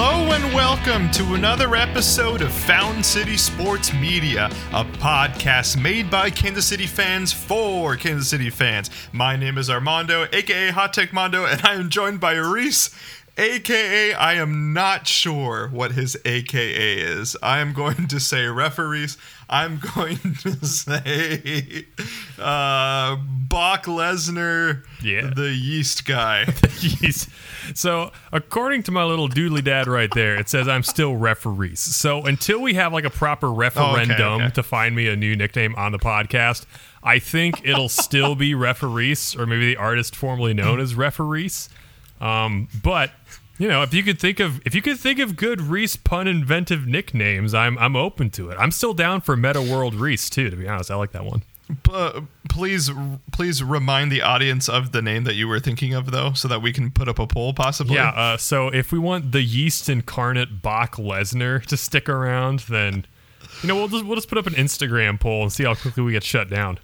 Hello and welcome to another episode of Fountain City Sports Media, a podcast made by Kansas City fans for Kansas City fans. My name is Armando, aka Hot Tech Mondo, and I am joined by Reese, aka I am not sure what his aka is. I am going to say referees. I'm going to say uh, Bach Lesnar, Yeah. the yeast guy. Jeez. So, according to my little doodly dad right there, it says I'm still referees. So, until we have like a proper referendum okay. to find me a new nickname on the podcast, I think it'll still be referees, or maybe the artist formerly known as referees. Um, but you know, if you could think of if you could think of good Reese pun inventive nicknames, I'm I'm open to it. I'm still down for Meta World Reese too. To be honest, I like that one. Uh, please, please remind the audience of the name that you were thinking of, though, so that we can put up a poll, possibly. Yeah. Uh, so if we want the yeast incarnate Bach Lesnar to stick around, then you know we'll just we'll just put up an Instagram poll and see how quickly we get shut down.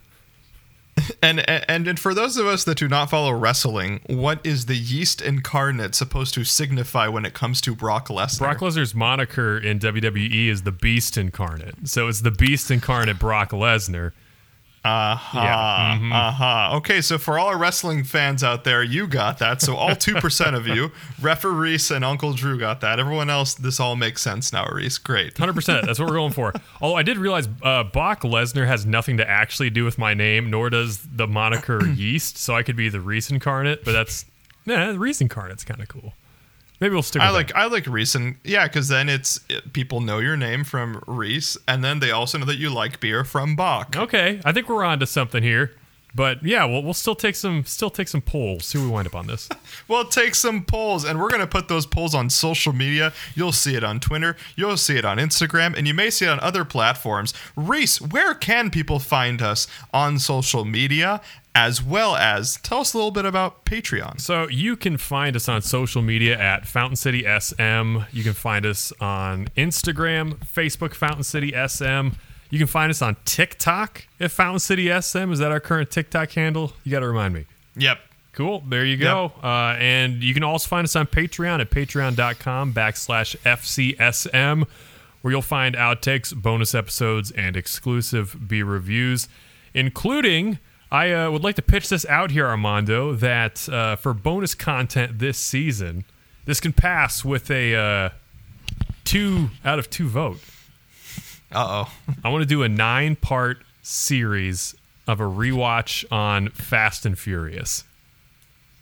And, and and for those of us that do not follow wrestling, what is the yeast incarnate supposed to signify when it comes to Brock Lesnar? Brock Lesnar's moniker in WWE is the Beast Incarnate, so it's the Beast Incarnate Brock Lesnar. Uh-huh. Yeah. Mhm. Uh-huh. Okay, so for all our wrestling fans out there, you got that. So all 2% of you, Refer Reese and Uncle Drew got that. Everyone else, this all makes sense now, Reese. Great. Hundred percent. That's what we're going for. Although I did realize uh, Bach Lesnar has nothing to actually do with my name, nor does the moniker Yeast. So I could be the Reese Incarnate, but that's yeah, the Reese Incarnate's kind of cool. Maybe we'll stick. With I like that. I like Reese and yeah, because then it's it, people know your name from Reese, and then they also know that you like beer from Bach. Okay, I think we're on to something here. But yeah, we'll, we'll still take some still take some polls. See where we wind up on this. we'll take some polls, and we're gonna put those polls on social media. You'll see it on Twitter, you'll see it on Instagram, and you may see it on other platforms. Reese, where can people find us on social media, as well as tell us a little bit about Patreon? So you can find us on social media at Fountain City SM. You can find us on Instagram, Facebook, Fountain City SM. You can find us on TikTok at Fountain City SM. Is that our current TikTok handle? You got to remind me. Yep. Cool. There you go. Uh, and you can also find us on Patreon at patreon.com backslash FCSM, where you'll find outtakes, bonus episodes, and exclusive B reviews, including. I uh, would like to pitch this out here, Armando, that uh, for bonus content this season, this can pass with a uh, two out of two vote. Uh oh. I want to do a nine part series of a rewatch on Fast and Furious.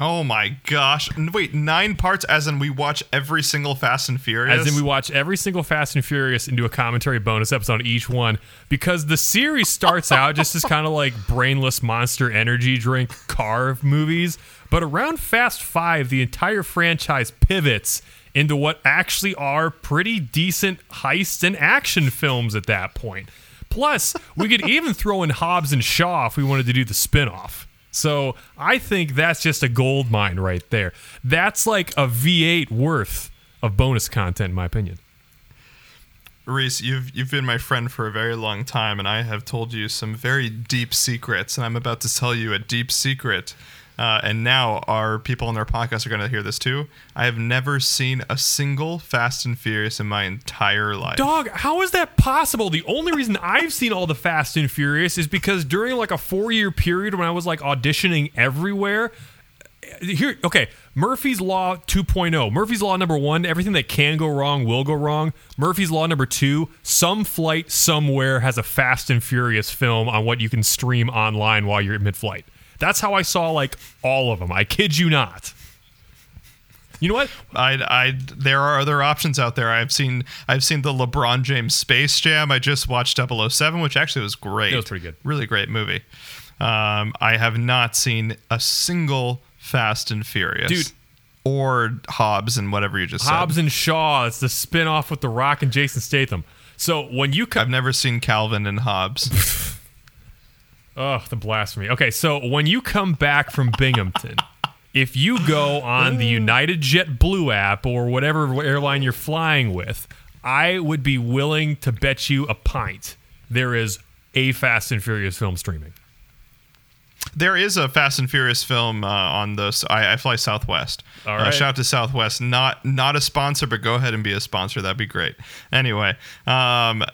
Oh my gosh. Wait, nine parts as in we watch every single Fast and Furious? As in, we watch every single Fast and Furious and do a commentary bonus episode on each one because the series starts out just as kind of like brainless monster energy drink car movies. But around Fast Five, the entire franchise pivots into what actually are pretty decent heist and action films at that point. Plus, we could even throw in Hobbs and Shaw if we wanted to do the spin off. So I think that's just a gold mine right there. That's like a V8 worth of bonus content, in my opinion. Reese, you've you've been my friend for a very long time, and I have told you some very deep secrets, and I'm about to tell you a deep secret. Uh, and now our people on our podcast are going to hear this too. I have never seen a single Fast and Furious in my entire life. Dog, how is that possible? The only reason I've seen all the Fast and Furious is because during like a four year period when I was like auditioning everywhere. Here, okay, Murphy's Law 2.0. Murphy's Law number one, everything that can go wrong will go wrong. Murphy's Law number two, some flight somewhere has a Fast and Furious film on what you can stream online while you're in mid flight. That's how I saw like all of them. I kid you not. You know what? I, I, there are other options out there. I've seen, I've seen the LeBron James Space Jam. I just watched 007, which actually was great. It was pretty good. Really great movie. Um, I have not seen a single Fast and Furious, Dude. or Hobbs and whatever you just Hobbs said. Hobbs and Shaw. It's the spin off with The Rock and Jason Statham. So when you come, I've never seen Calvin and Hobbes. oh, the blasphemy. Okay, so when you come back from Binghamton, if you go on the United Jet Blue app or whatever airline you're flying with, I would be willing to bet you a pint there is a Fast and Furious film streaming. There is a Fast and Furious film uh, on the I, I Fly Southwest. All Uh, shout out to Southwest. Not not a sponsor, but go ahead and be a sponsor. That'd be great. Anyway, um,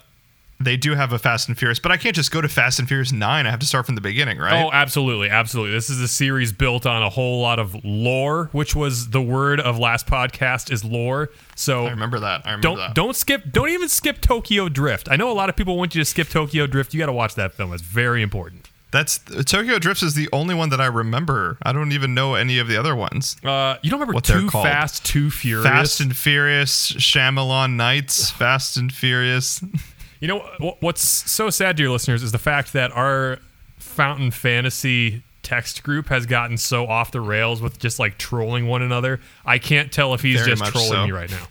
they do have a Fast and Furious, but I can't just go to Fast and Furious Nine. I have to start from the beginning, right? Oh, absolutely, absolutely. This is a series built on a whole lot of lore, which was the word of last podcast is lore. So I remember that. I remember don't that. don't skip don't even skip Tokyo Drift. I know a lot of people want you to skip Tokyo Drift. You got to watch that film. It's very important. That's Tokyo Drifts is the only one that I remember. I don't even know any of the other ones. Uh, you don't remember What they're Too called. Fast, Too Furious? Fast and Furious, Shyamalan Nights, Fast and Furious. You know what's so sad, dear listeners, is the fact that our Fountain Fantasy text group has gotten so off the rails with just like trolling one another. I can't tell if he's Very just trolling so. me right now.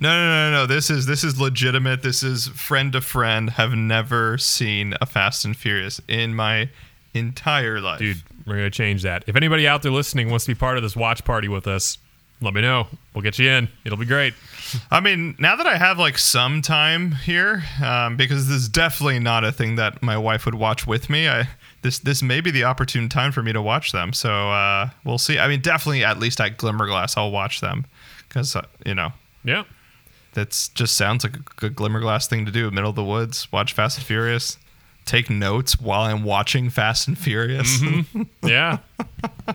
No, no, no, no, no. This is this is legitimate. This is friend to friend. Have never seen a Fast and Furious in my entire life. Dude, we're gonna change that. If anybody out there listening wants to be part of this watch party with us, let me know. We'll get you in. It'll be great. I mean, now that I have like some time here, um, because this is definitely not a thing that my wife would watch with me. I this this may be the opportune time for me to watch them. So uh, we'll see. I mean, definitely at least at Glimmerglass, I'll watch them because uh, you know Yeah. that's just sounds like a good Glimmerglass thing to do. Middle of the woods, watch Fast and Furious, take notes while I'm watching Fast and Furious. Yeah.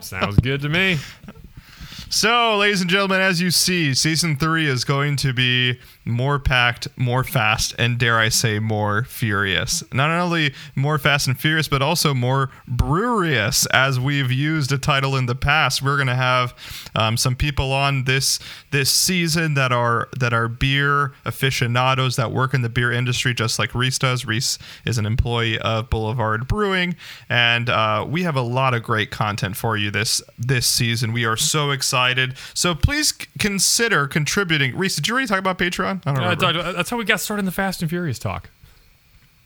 Sounds good to me. So, ladies and gentlemen, as you see, season three is going to be more packed, more fast, and dare I say, more furious. Not only more fast and furious, but also more brewerious. As we've used a title in the past, we're going to have um, some people on this this season that are that are beer aficionados that work in the beer industry, just like Reese does. Reese is an employee of Boulevard Brewing, and uh, we have a lot of great content for you this this season. We are so excited. So please consider contributing. Reese, did you already talk about Patreon? I don't Uh, remember. That's how we got started in the Fast and Furious talk.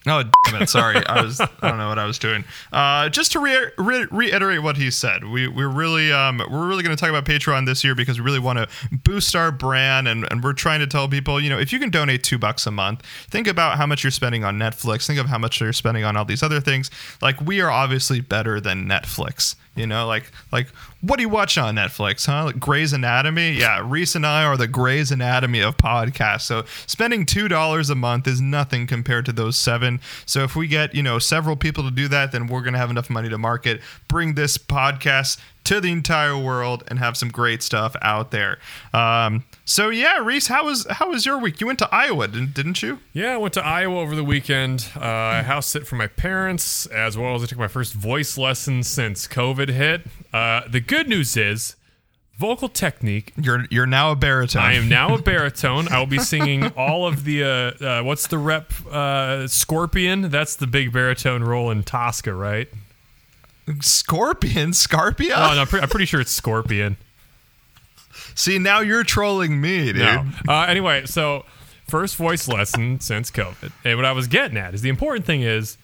Oh, damn it. Sorry. I was, I don't know what I was doing. Uh, just to re- re- reiterate what he said, we, we're really, um, we're really going to talk about Patreon this year because we really want to boost our brand. And, and we're trying to tell people, you know, if you can donate two bucks a month, think about how much you're spending on Netflix. Think of how much you're spending on all these other things. Like we are obviously better than Netflix. You know, like like what do you watch on Netflix, huh? Like Grey's Anatomy? Yeah, Reese and I are the Grey's Anatomy of podcasts. So spending two dollars a month is nothing compared to those seven. So if we get, you know, several people to do that, then we're gonna have enough money to market, bring this podcast to the entire world and have some great stuff out there. Um, so yeah, Reese, how was how was your week? You went to Iowa, didn't, didn't you? Yeah, I went to Iowa over the weekend. Uh, I house sit for my parents, as well as I took my first voice lesson since COVID hit. Uh, the good news is, vocal technique. You're you're now a baritone. I am now a baritone. I will be singing all of the uh, uh, what's the rep? Uh, Scorpion. That's the big baritone role in Tosca, right? Scorpion, Scarpia. Oh, no, I'm, pre- I'm pretty sure it's Scorpion. See, now you're trolling me, dude. No. Uh, anyway, so first voice lesson since COVID. And what I was getting at is the important thing is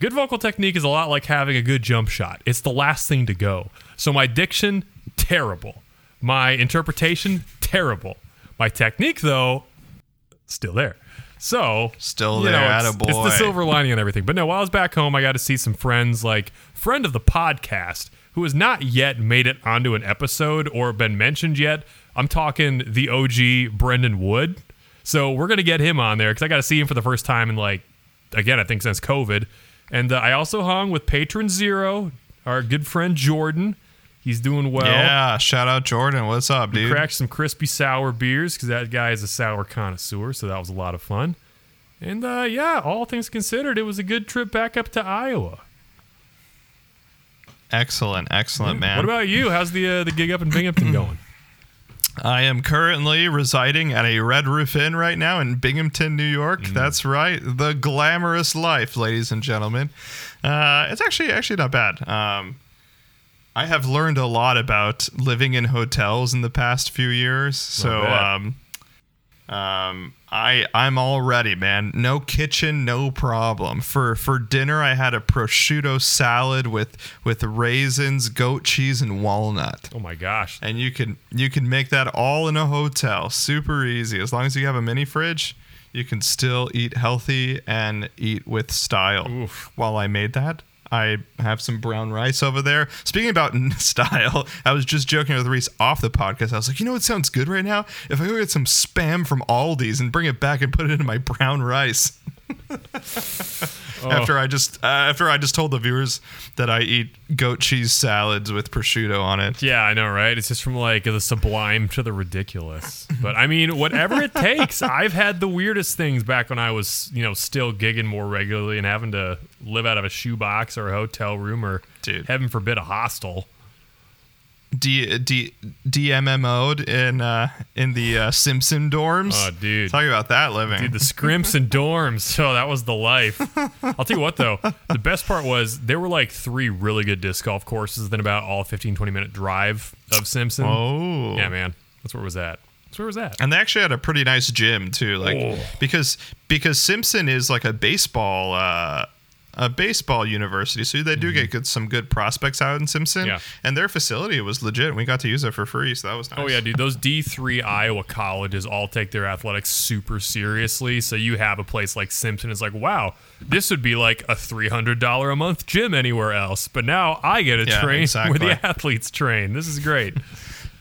good vocal technique is a lot like having a good jump shot. It's the last thing to go. So my diction, terrible. My interpretation, terrible. My technique, though, still there. So Still you there, know, it's, attaboy. it's the silver lining and everything. But no, while I was back home, I got to see some friends, like friend of the podcast, who has not yet made it onto an episode or been mentioned yet. I'm talking the OG Brendan Wood. So we're gonna get him on there because I got to see him for the first time in like, again, I think since COVID. And uh, I also hung with Patron Zero, our good friend Jordan. He's doing well. Yeah, shout out Jordan. What's up, dude? Cracked some crispy sour beers because that guy is a sour connoisseur, so that was a lot of fun. And uh, yeah, all things considered, it was a good trip back up to Iowa. Excellent, excellent, man. What about you? How's the uh, the gig up in Binghamton going? I am currently residing at a Red Roof Inn right now in Binghamton, New York. Mm. That's right, the glamorous life, ladies and gentlemen. Uh, it's actually actually not bad. Um, I have learned a lot about living in hotels in the past few years. So um, um, I I'm all ready, man. No kitchen, no problem. For for dinner, I had a prosciutto salad with with raisins, goat cheese, and walnut Oh my gosh. and you can you can make that all in a hotel super easy as long as you have a mini fridge you can still eat healthy and eat with style Oof. while i made that I have some brown rice over there. Speaking about style, I was just joking with Reese off the podcast. I was like, you know what sounds good right now? If I go get some spam from Aldi's and bring it back and put it into my brown rice. After I just uh, after I just told the viewers that I eat goat cheese salads with prosciutto on it. Yeah, I know, right? It's just from like the sublime to the ridiculous. But I mean, whatever it takes. I've had the weirdest things back when I was, you know, still gigging more regularly and having to live out of a shoebox or a hotel room or, Dude. heaven forbid, a hostel. D D DMMO'd in uh, in the uh, Simpson dorms. Oh, dude. talk about that living. Dude, the scrimps and dorms. Oh, that was the life. I'll tell you what, though. The best part was there were like three really good disc golf courses, then about all 15, 20 minute drive of Simpson. oh, Yeah, man. That's where it was at. That's where it was at. And they actually had a pretty nice gym too, like Oh. because because Simpson is like a baseball uh, a baseball university, so they do get good, some good prospects out in Simpson. Mm-hmm. Yeah. And their facility was legit. We got to use it for free, so that was nice. Oh yeah, dude. Those D three Iowa colleges all take their athletics super seriously. So you have a place like Simpson. It's like, wow, this would be like a three hundred dollar a month gym anywhere else. But now I get a Yeah, train exactly. where the athletes train. This is great.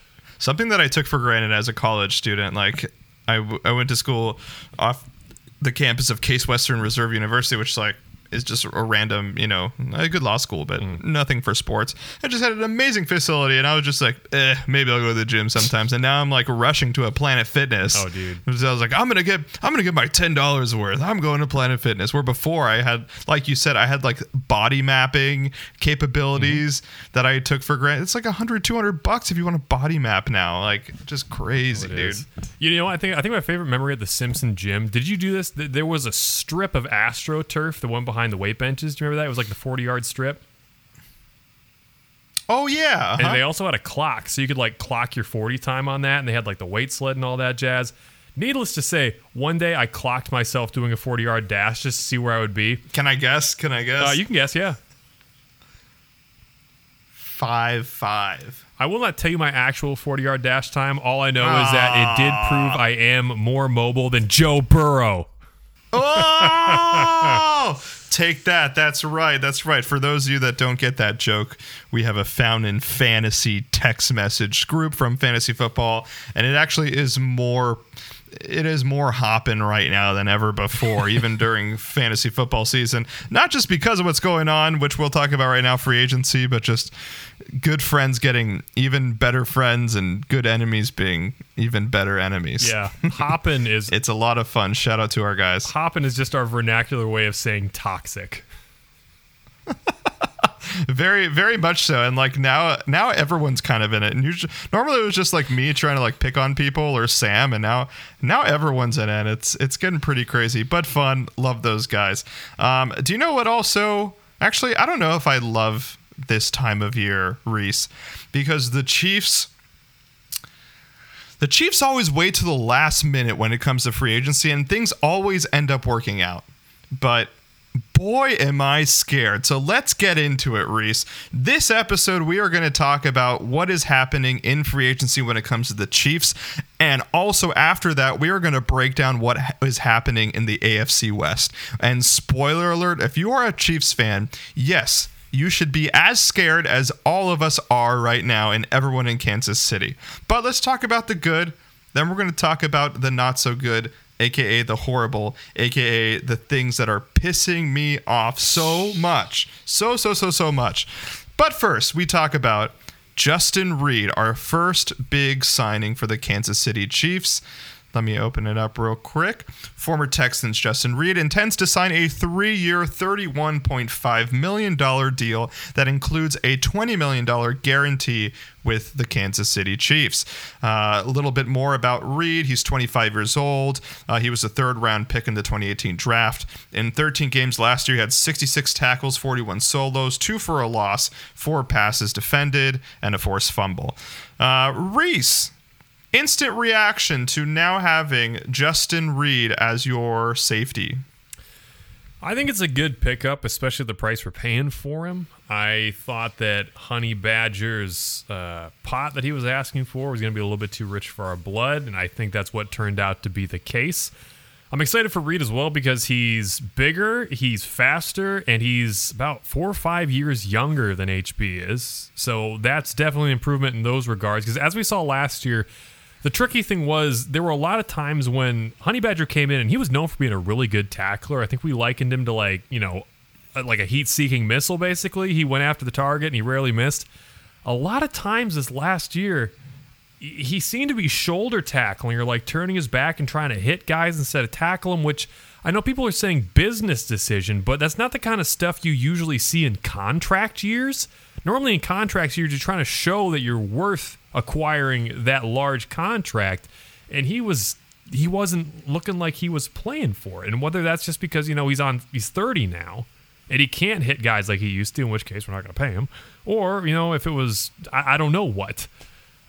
Something that I took for granted as a college student, like I, w- I went to school off the campus of Case Western Reserve University, which is like is just a random, you know, a good law school, but Mm. nothing for sports. I just had an amazing facility, and I was just like, eh, maybe I'll go to the gym sometimes. And now I'm like rushing to a Planet Fitness. Oh, dude. So I was like, I'm gonna get, I'm gonna get my ten dollars worth. I'm going to Planet Fitness. Where before I had, like you said, I had like body mapping capabilities Mm-hmm. that I took for granted. It's like 100, 200 bucks if you want a body map now. Like just crazy, It dude. is. You know, I think I think my favorite memory at the Simpson gym. Did you do this? There was a strip of AstroTurf, the one behind the weight benches. Do you remember that? It was like the forty yard strip, Oh yeah. and uh-huh. they also had a clock, so you could like clock your forty time on that. And they had like the weight sled and all that jazz. Needless to say, one day I clocked myself doing a forty yard dash just to see where I would be. Can I guess? Can I guess? Uh, you can guess, yeah. five five. I will not tell you my actual 40 yard dash time. All I know is that it did prove I am more mobile than Joe Burrow. Oh, take that. That's right. That's right. For those of you that don't get that joke, we have a Fountain Fantasy text message group from Fantasy Football, and it actually is more. It is more hopping right now than ever before, even during fantasy football season. Not just because of what's going on, which we'll talk about right now, free agency, but just good friends getting even better friends and good enemies being even better enemies. Yeah. Hoppin' is It's a lot of fun. Shout out to our guys. hoppin' is just our vernacular way of saying toxic. very very much so and like now now everyone's kind of in it and usually normally it was just like me trying to like pick on people or sam and now now everyone's in it it's it's getting pretty crazy but fun love those guys um do you know what also actually i don't know if i love this time of year reese because the chiefs the Chiefs always wait to the last minute when it comes to free agency, and things always end up working out. But boy, am I scared. So let's get into it, Reese. This episode, we are going to talk about what is happening in free agency when it comes to the Chiefs. And also, after that, we are going to break down what is happening in the AFC West. And spoiler alert if you are a Chiefs fan, yes, you should be as scared as all of us are right now and everyone in Kansas City. But let's talk about the good. Then we're going to talk about the not so good, aka the horrible, aka the things that are pissing me off so much. So, so, so, so much. But first, we talk about Justin Reid, our first big signing for the Kansas City Chiefs. Let me open it up real quick. Former Texans Justin Reid intends to sign a three year, $31.5 million deal that includes a $20 million guarantee with the Kansas City Chiefs. Uh, a little bit more about Reid. He's 25 years old. Uh, he was a third round pick in the 2018 draft. In 13 games last year, he had 66 tackles, 41 solos, two for a loss, four passes defended, and a forced fumble. Uh, Reese, instant reaction to now having Justin Reid as your safety. I think it's a good pickup, especially the price we're paying for him. I thought that Honey Badger's uh, pot that he was asking for was going to be a little bit too rich for our blood, and I think that's what turned out to be the case. I'm excited for Reid as well because he's bigger, he's faster, and he's about four or five years younger than HB is. So that's definitely an improvement in those regards. Because as we saw last year, the tricky thing was there were a lot of times when Honey Badger came in and he was known for being a really good tackler. I think we likened him to like, you know, like a heat seeking missile basically. He went after the target and he rarely missed. A lot of times this last year, he seemed to be shoulder tackling or like turning his back and trying to hit guys instead of tackle them, which I know people are saying business decision, but that's not the kind of stuff you usually see in contract years. Normally, in contracts, you're just trying to show that you're worth acquiring that large contract, and he was he wasn't looking like he was playing for it. And whether that's just because you know he's on he's 30 now and he can't hit guys like he used to, in which case we're not going to pay him, or you know if it was I, I don't know what.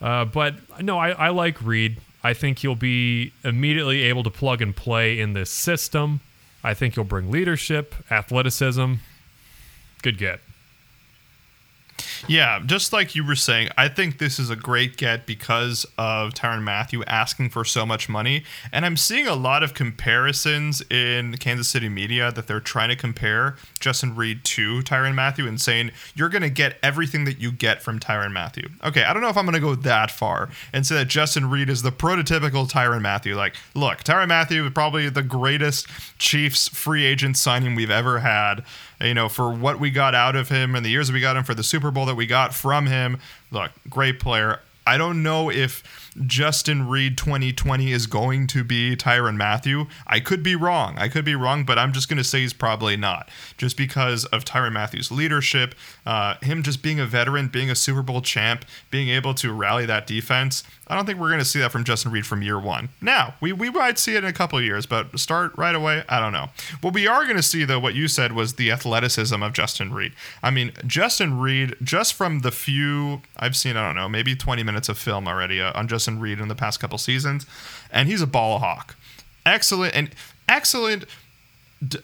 Uh, but no, I, I like Reid. I think he'll be immediately able to plug and play in this system. I think he'll bring leadership, athleticism. Good get. Yeah, just like you were saying, I think this is a great get because of Tyrann Mathieu asking for so much money. And I'm seeing a lot of comparisons in Kansas City media that they're trying to compare Justin Reid to Tyrann Mathieu and saying, you're going to get everything that you get from Tyrann Mathieu. Okay, I don't know if I'm going to go that far and say that Justin Reid is the prototypical Tyrann Mathieu. Like, look, Tyrann Mathieu is probably the greatest Chiefs free agent signing we've ever had you know, for what we got out of him and the years we got him for the Super Bowl that we got from him. Look, great player. I don't know if Justin Reid 2020 is going to be Tyrann Mathieu. I could be wrong. I could be wrong, but I'm just going to say he's probably not. Just because of Tyrann Mathieu's leadership, uh, him just being a veteran, being a Super Bowl champ, being able to rally that defense. I don't think we're going to see that from Justin Reid from year one. Now, we, we might see it in a couple years, but start right away, I don't know. What we are going to see, though, what you said was the athleticism of Justin Reid. I mean, Justin Reid, just from the few I've seen, I don't know, maybe 20 minutes of film already uh, on Justin Justin Reid in the past couple seasons, and he's a ball hawk. Excellent and excellent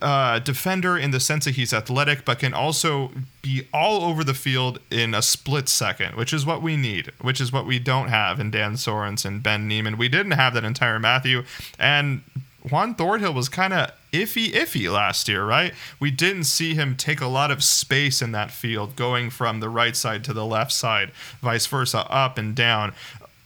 uh, defender in the sense that he's athletic, but can also be all over the field in a split second, which is what we need, which is what we don't have in Dan Sorensen, and Ben Niemann. We didn't have that entire Matthew, and Juan Thornhill was kind of iffy, iffy last year, right? We didn't see him take a lot of space in that field, going from the right side to the left side, vice versa, up and down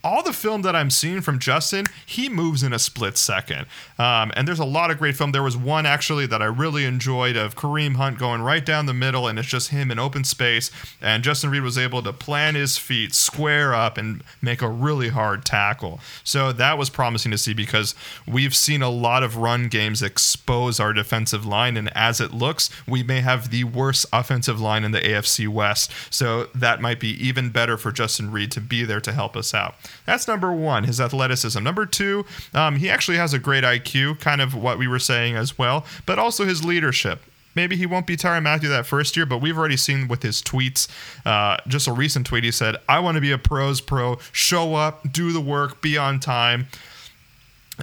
all the film that I'm seeing from Justin, he moves in a split second. Um, and there's a lot of great film. There was one actually that I really enjoyed of Kareem Hunt going right down the middle, and it's just him in open space. And Justin Reid was able to plant his feet, square up, and make a really hard tackle. So that was promising to see because we've seen a lot of run games expose our defensive line. And as it looks, we may have the worst offensive line in the AFC West. So that might be even better for Justin Reid to be there to help us out. That's number one, his athleticism. Number two, um, he actually has a great IQ, kind of what we were saying as well, but also his leadership. Maybe he won't be Tyrann Mathieu that first year, but we've already seen with his tweets. Uh, just a recent tweet, he said, I want to be a pros pro, show up, do the work, be on time.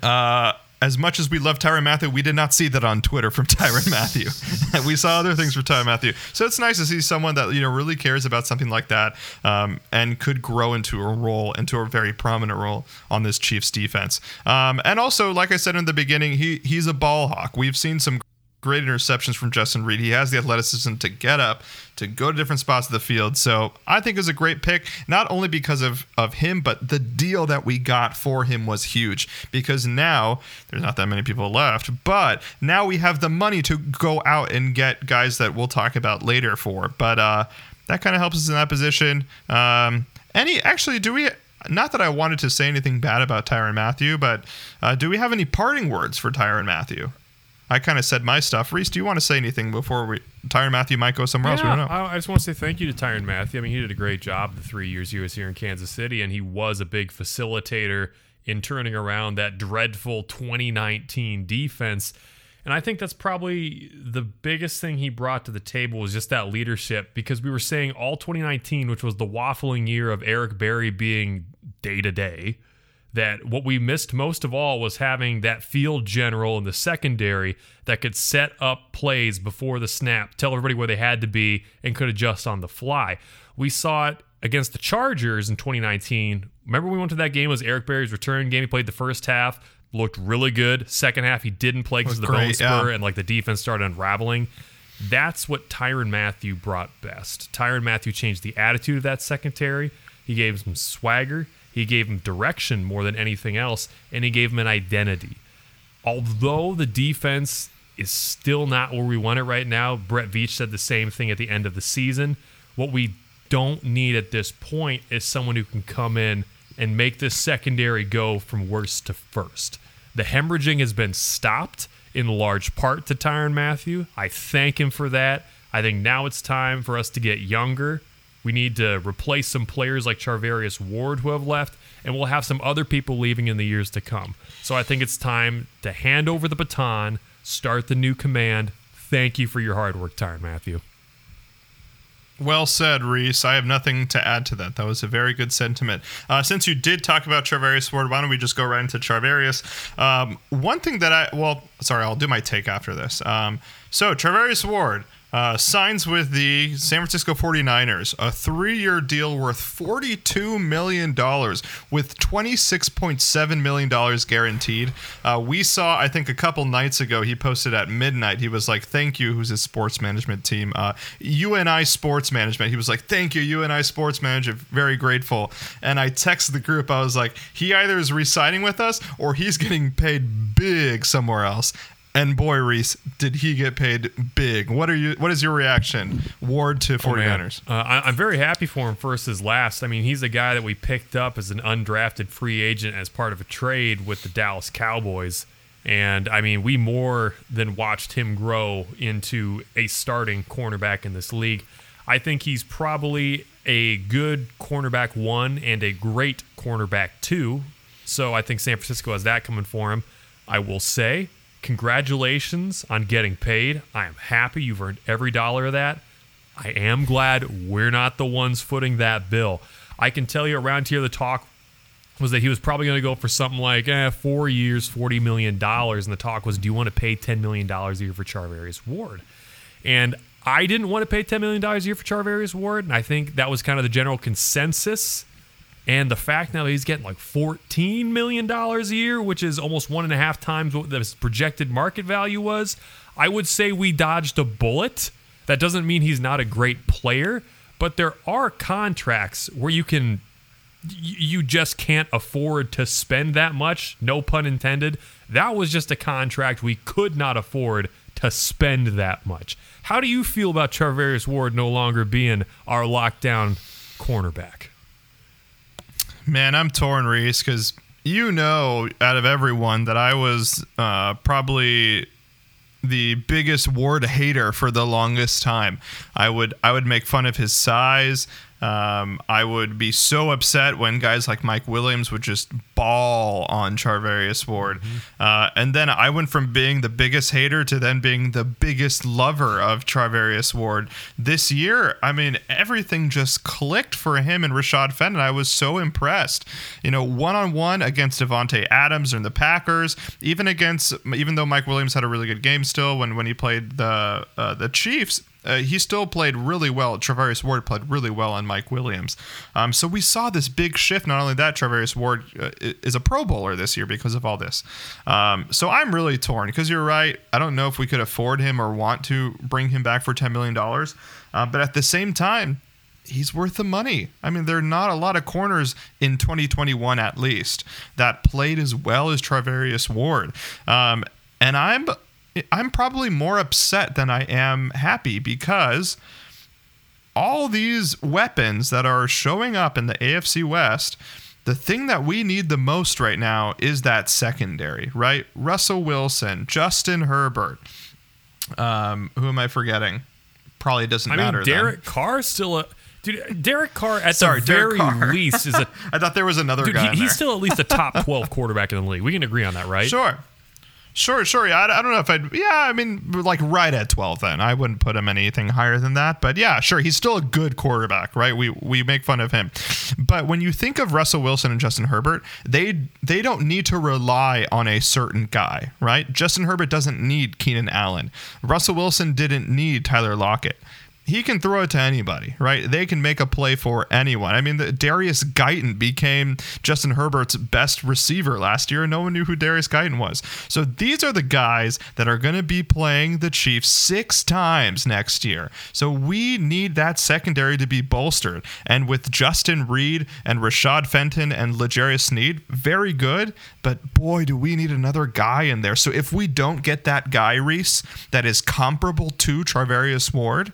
Uh, as much as we love Tyrann Mathieu, we did not see that on Twitter from Tyrann Mathieu. we saw other things from Tyrann Mathieu. So it's nice to see someone that you know really cares about something like that um, and could grow into a role, into a very prominent role on this Chiefs defense. Um, and also, like I said in the beginning, he he's a ball hawk. We've seen some great interceptions from Justin Reid. He has the athleticism to get up, to go to different spots of the field. So I think is a great pick, not only because of, of him, but the deal that we got for him was huge. Because now there's not that many people left, but now we have the money to go out and get guys that we'll talk about later for. But uh, that kind of helps us in that position. Um, any actually, do we? Not that I wanted to say anything bad about Tyrann Mathieu, but uh, do we have any parting words for Tyrann Mathieu? I kind of said my stuff. Reese, do you want to say anything before we Tyrann Mathieu might go somewhere yeah, else? We don't know. I, I just want to say thank you to Tyrann Mathieu. I mean, he did a great job the three years he was here in Kansas City, and he was a big facilitator in turning around that dreadful 2019 defense. And I think that's probably the biggest thing he brought to the table was just that leadership because we were saying all 2019, which was the waffling year of Eric Berry being day to day that what we missed most of all was having that field general in the secondary that could set up plays before the snap, tell everybody where they had to be, and could adjust on the fly. We saw it against the Chargers in 2019. Remember we went to that game it was Eric Berry's return game. He played the first half, looked really good. Second half, he didn't play because of the bone great, spur yeah. and like the defense started unraveling. That's what Tyrann Mathieu brought best. Tyrann Mathieu changed the attitude of that secondary. He gave him swagger. He gave him direction more than anything else, and he gave him an identity. Although the defense is still not where we want it right now, Brett Veach said the same thing at the end of the season. What we don't need at this point is someone who can come in and make this secondary go from worst to first. The hemorrhaging has been stopped in large part to Tyrann Mathieu. I thank him for that. I think now it's time for us to get younger. We need to replace some players like Charvarius Ward who have left, and we'll have some other people leaving in the years to come. So I think it's time to hand over the baton, start the new command. Thank you for your hard work, Tyrann Mathieu. Well said, Reese. I have nothing to add to that. That was a very good sentiment. Uh, since you did talk about Charvarius Ward, why don't we just go right into Charvarius? Um, one thing that I, well, sorry, I'll do my take after this. Um, so, Charvarius Ward uh, signs with the San Francisco 49ers, a three year deal worth $42 million with $26.7 million guaranteed. Uh, we saw, I think, a couple nights ago, he posted at midnight. He was like, Thank you, who's his sports management team? Uh, UNI Sports Management. He was like, Thank you, UNI Sports Management. Very grateful. And I texted the group, I was like, He either is resigning with us or he's getting paid big somewhere else. And boy, Reese, did he get paid big? What are you? What is your reaction, Ward to 49ers? Uh, I, I'm very happy for him first as last. I mean, he's a guy that we picked up as an undrafted free agent as part of a trade with the Dallas Cowboys. And I mean, we more than watched him grow into a starting cornerback in this league. I think he's probably a good cornerback one and a great cornerback two. So I think San Francisco has that coming for him. I will say, congratulations on getting paid. I am happy you've earned every dollar of that. I am glad we're not the ones footing that bill. I can tell you around here the talk was that he was probably going to go for something like eh, four years, $40 million. And the talk was, do you want to pay $10 million a year for Charvarius Ward? And I didn't want to pay $10 million a year for Charvarius Ward. And I think that was kind of the general consensus. And the fact now that he's getting like $14 million a year, which is almost one and a half times what the projected market value was, I would say we dodged a bullet. That doesn't mean he's not a great player, but there are contracts where you can you just can't afford to spend that much, no pun intended. That was just a contract we could not afford to spend that much. How do you feel about Charvarius Ward no longer being our lockdown cornerback? Man, I'm torn, Reese, because you know, out of everyone, that I was uh, probably the biggest Ward hater for the longest time. I would I would make fun of his size. Um, I would be so upset when guys like Mike Williams would just ball on Charvarius Ward. Uh, and then I went from being the biggest hater to then being the biggest lover of Charvarius Ward. This year, I mean, everything just clicked for him and Rashad Fenton. I was so impressed. You know, one on one against Davante Adams and the Packers, even against, even though Mike Williams had a really good game still when, when he played the uh, the Chiefs, uh, he still played really well. Travarius Ward played really well on Mike Williams. Um, so we saw this big shift. Not only that, Travarius Ward uh, is a Pro Bowler this year because of all this. Um, so I'm really torn because you're right. I don't know if we could afford him or want to bring him back for $10 million. Uh, but at the same time, he's worth the money. I mean, there are not a lot of corners in 2021 at least that played as well as Travarius Ward. Um, and I'm I'm probably more upset than I am happy because all these weapons that are showing up in the AFC West, the thing that we need the most right now is that secondary, right? Russell Wilson, Justin Herbert. Um, who am I forgetting? Probably doesn't I matter. mean, then. Derek Carr still a dude. Derek Carr at Sorry, the very least is a I thought there was another dude. guy. He, he's still at least a top twelve quarterback in the league. We can agree on that, right? Sure. Sure, sure. Yeah, I, I don't know if I'd. Yeah, I mean, like right at twelve. Then I wouldn't put him anything higher than that. But yeah, sure. He's still a good quarterback, right? We we make fun of him, but when you think of Russell Wilson and Justin Herbert, they they don't need to rely on a certain guy, right? Justin Herbert doesn't need Keenan Allen. Russell Wilson didn't need Tyler Lockett. He can throw it to anybody, right? They can make a play for anyone. I mean, the, Darius Guyton became Justin Herbert's best receiver last year, and no one knew who Darius Guyton was. So these are the guys that are going to be playing the Chiefs six times next year. So we need that secondary to be bolstered. And with Justin Reid and Rashad Fenton and L'Jarius Sneed, very good. But boy, do we need another guy in there. So if we don't get that guy, Reese, that is comparable to Charvarius Ward,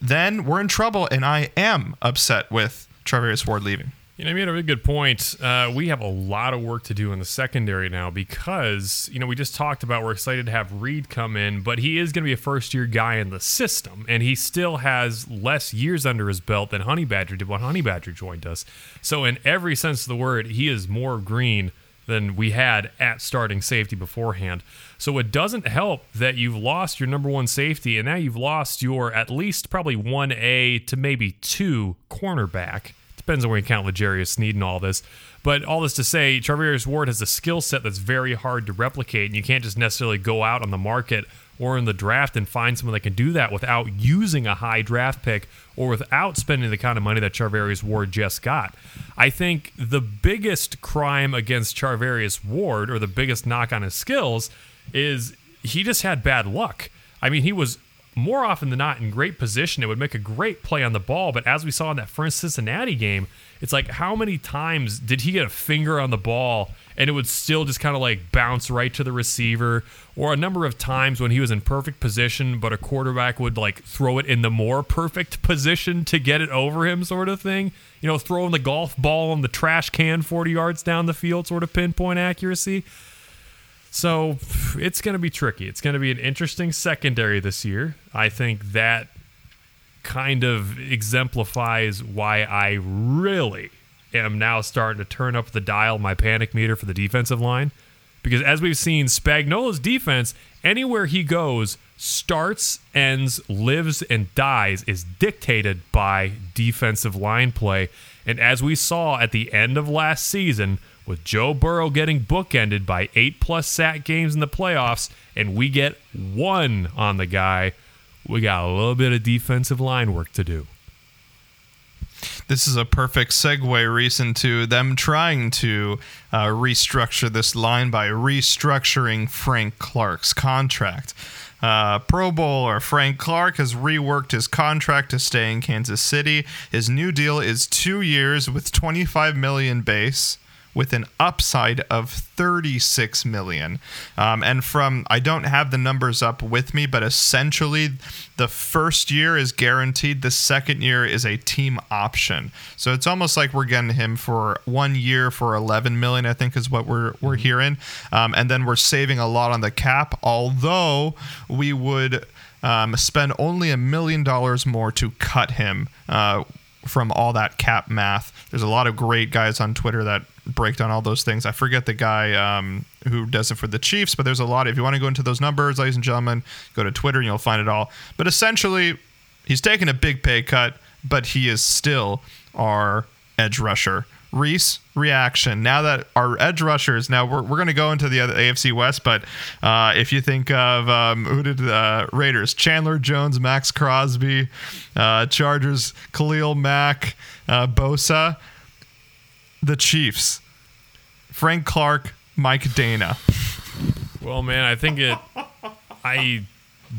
then we're in trouble. And I am upset with Charvarius Ward leaving. You know, you made a really good point. Uh, we have a lot of work to do in the secondary now because, you know, we just talked about we're excited to have Reid come in, but he is going to be a first year guy in the system, and he still has less years under his belt than Honey Badger did when Honey Badger joined us. So, in every sense of the word, he is more green than we had at starting safety beforehand. So it doesn't help that you've lost your number one safety and now you've lost your at least probably 1A to maybe 2 cornerback. Depends on where you count L'Jarius Sneed and all this. But all this to say, Charvarius Ward has a skill set that's very hard to replicate, and you can't just necessarily go out on the market or in the draft and find someone that can do that without using a high draft pick or without spending the kind of money that Charvarius Ward just got. I think the biggest crime against Charvarius Ward, or the biggest knock on his skills, is he just had bad luck. I mean, he was more often than not in great position. It would make a great play on the ball, but as we saw in that first Cincinnati game, it's like how many times did he get a finger on the ball and it would still just kind of like bounce right to the receiver or a number of times when he was in perfect position but a quarterback would like throw it in the more perfect position to get it over him sort of thing. You know throwing the golf ball in the trash can 40 yards down the field sort of pinpoint accuracy. So it's going to be tricky. It's going to be an interesting secondary this year. I think that kind of exemplifies why I really am now starting to turn up the dial my panic meter for the defensive line. Because as we've seen, Spagnuolo's defense, anywhere he goes, starts, ends, lives, and dies is dictated by defensive line play. And as we saw at the end of last season, with Joe Burrow getting bookended by eight plus sack games in the playoffs, and we get one on the guy we got a little bit of defensive line work to do. This is a perfect segue, Reese, into them trying to uh, restructure this line by restructuring Frank Clark's contract. Uh, Pro Bowler Frank Clark has reworked his contract to stay in Kansas City. His new deal is two years with 25 million base, with an upside of 36 million. Um, and from I don't have the numbers up with me, but essentially the first year is guaranteed. The second year is a team option. So it's almost like we're getting him for one year for 11 million. I think is what we're we're mm-hmm. hearing. Um, and then we're saving a lot on the cap. Although we would. Um, spend only a million dollars more to cut him uh, from all that cap math. There's a lot of great guys on Twitter that break down all those things. I forget the guy um, who does it for the Chiefs, but there's a lot. If you want to go into those numbers, ladies and gentlemen, go to Twitter and you'll find it all. But essentially, he's taking a big pay cut, but he is still our edge rusher. Reese, reaction. Now that our edge rushers, now we're, we're going to go into the other AFC West, but uh, if you think of um, who did uh, Raiders? Chandler Jones, Maxx Crosby, uh, Chargers, Khalil Mack, uh, Bosa the Chiefs. Frank Clark, Mike Danna. Well, man, I think it. I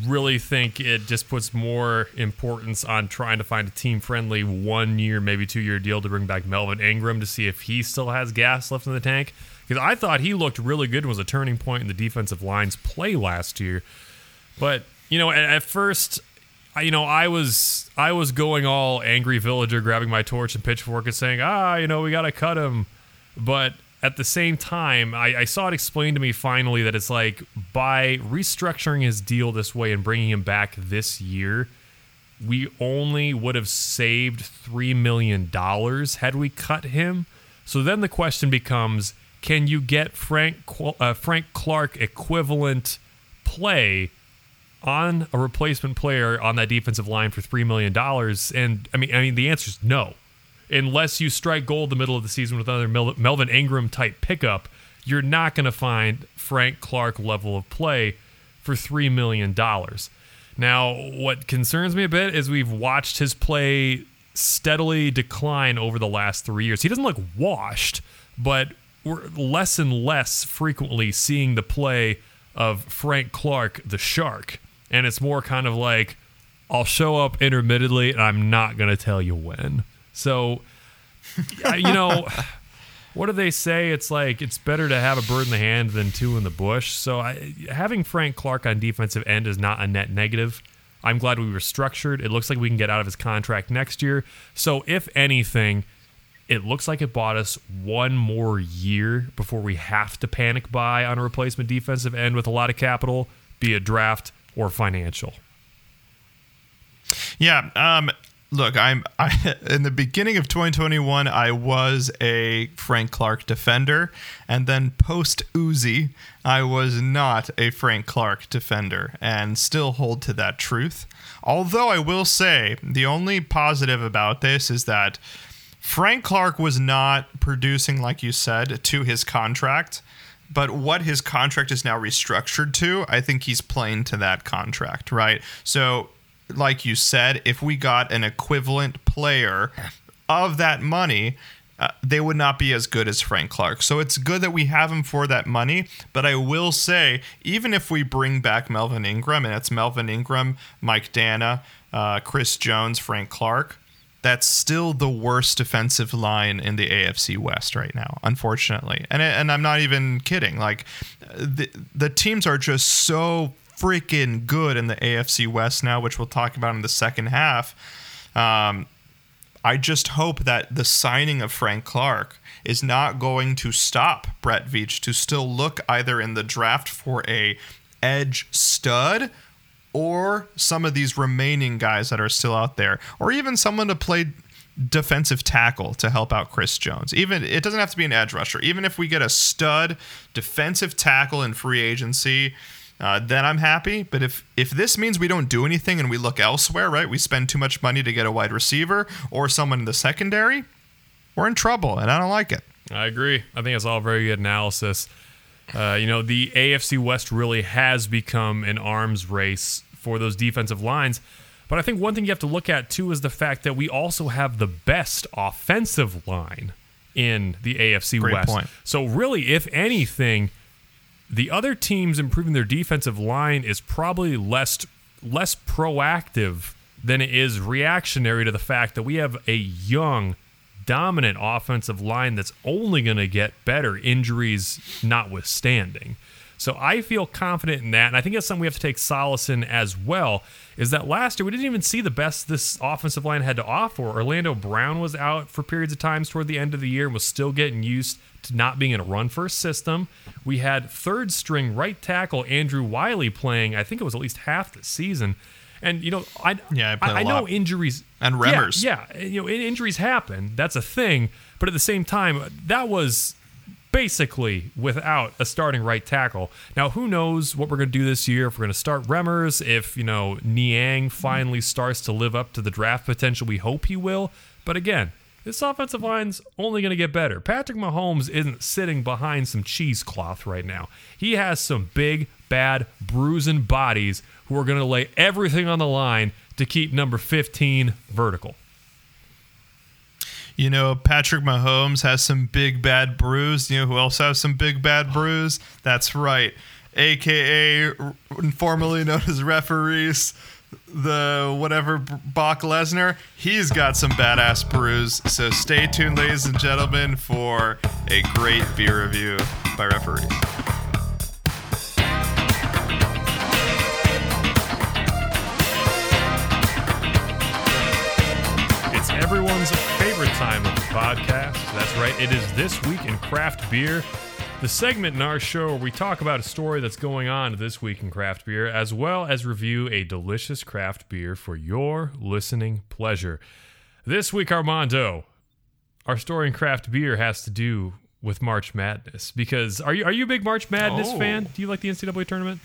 really think it just puts more importance on trying to find a team friendly one year, maybe two year deal to bring back Melvin Ingram to see if he still has gas left in the tank. Because I thought he looked really good and was a turning point in the defensive line's play last year. But, you know, at, at first, I, you know, I was I was going all angry villager, grabbing my torch and pitchfork and saying, ah, you know, we got to cut him. But at the same time, I, I, saw it explained to me finally that it's like by restructuring his deal this way and bringing him back this year, we only would have saved $3 million had we cut him. So then the question becomes can you get Frank, uh, Frank Clark equivalent play? on a replacement player on that defensive line for three million dollars? And I mean, I mean, the answer is no. Unless you strike gold the middle of the season with another Melvin Ingram type pickup, you're not going to find Frank Clark level of play for three million dollars. Now, what concerns me a bit is we've watched his play steadily decline over the last three years. He doesn't look washed, but we're less and less frequently seeing the play of Frank Clark, the shark. And it's more kind of like, I'll show up intermittently and I'm not going to tell you when. So, you know, what do they say? It's like it's better to have a bird in the hand than two in the bush. So, I, having Frank Clark on defensive end is not a net negative. I'm glad we were structured. It looks like we can get out of his contract next year. So, if anything, it looks like it bought us one more year before we have to panic buy on a replacement defensive end with a lot of capital, be it draft or financial. Yeah. Um, look, I'm I, in the beginning of 2021. I was a Frank Clark defender, and then post Uzi, I was not a Frank Clark defender, and still hold to that truth. Although I will say the only positive about this is that Frank Clark was not producing, like you said, to his contract. But what his contract is now restructured to, I think he's playing to that contract, right? So like you said, if we got an equivalent player of that money, uh, they would not be as good as Frank Clark. So it's good that we have him for that money. But I will say, even if we bring back Melvin Ingram, and it's Melvin Ingram, Mike Danna, uh, Chris Jones, Frank Clark, that's still the worst defensive line in the AFC West right now, unfortunately. And and I'm not even kidding. Like the the teams are just so freaking good in the AFC West now, which we'll talk about in the second half. Um, I just hope that the signing of Frank Clark is not going to stop Brett Veach to still look either in the draft for a edge stud or some of these remaining guys that are still out there, or even someone to play defensive tackle to help out Chris Jones. Even it doesn't have to be an edge rusher. Even if we get a stud defensive tackle in free agency, uh, then I'm happy. But if if this means we don't do anything and we look elsewhere, right? We spend too much money to get a wide receiver or someone in the secondary, we're in trouble, and I don't like it. I agree. I think it's all very good analysis. Uh, you know, the AFC West really has become an arms race for those defensive lines. But I think one thing you have to look at too is the fact that we also have the best offensive line in the AFC Great West. Point. So really, if anything, the other teams improving their defensive line is probably less less proactive than it is reactionary to the fact that we have a young dominant offensive line that's only going to get better injuries notwithstanding. So I feel confident in that, and I think that's something we have to take solace in as well. Is that last year we didn't even see the best this offensive line had to offer. Orlando Brown was out for periods of times toward the end of the year and was still getting used not being in a run first system. We had third string right tackle Andrew Wylie playing. I think it was at least half the season. And you know, I Yeah, I I, I know injuries And Yeah, Remmers. Yeah, you know, injuries happen. That's a thing. But at the same time, that was basically without a starting right tackle. Now, who knows what we're going to do this year? If we're going to start Remmers, if you know Niang finally starts to live up to the draft potential we hope he will. But again, this offensive line's only going to get better. Patrick Mahomes isn't sitting behind some cheesecloth right now. He has some big, bad, bruising bodies who are going to lay everything on the line to keep number 15 vertical. You know, Patrick Mahomes has some big bad brews. You know who else has some big bad brews? That's right. AKA formerly known as referees, the whatever Bach Lesnar. He's got some badass brews. So stay tuned, ladies and gentlemen, for a great beer review by referees. It's everyone's favorite time of the podcast. That's right. It is This Week in Craft Beer, the segment in our show where we talk about a story that's going on this week in craft beer, as well as review a delicious craft beer for your listening pleasure. This week, Armando, our story in craft beer has to do with March Madness. Because are you are you a big March Madness Oh. fan? Do you like the NCAA tournament?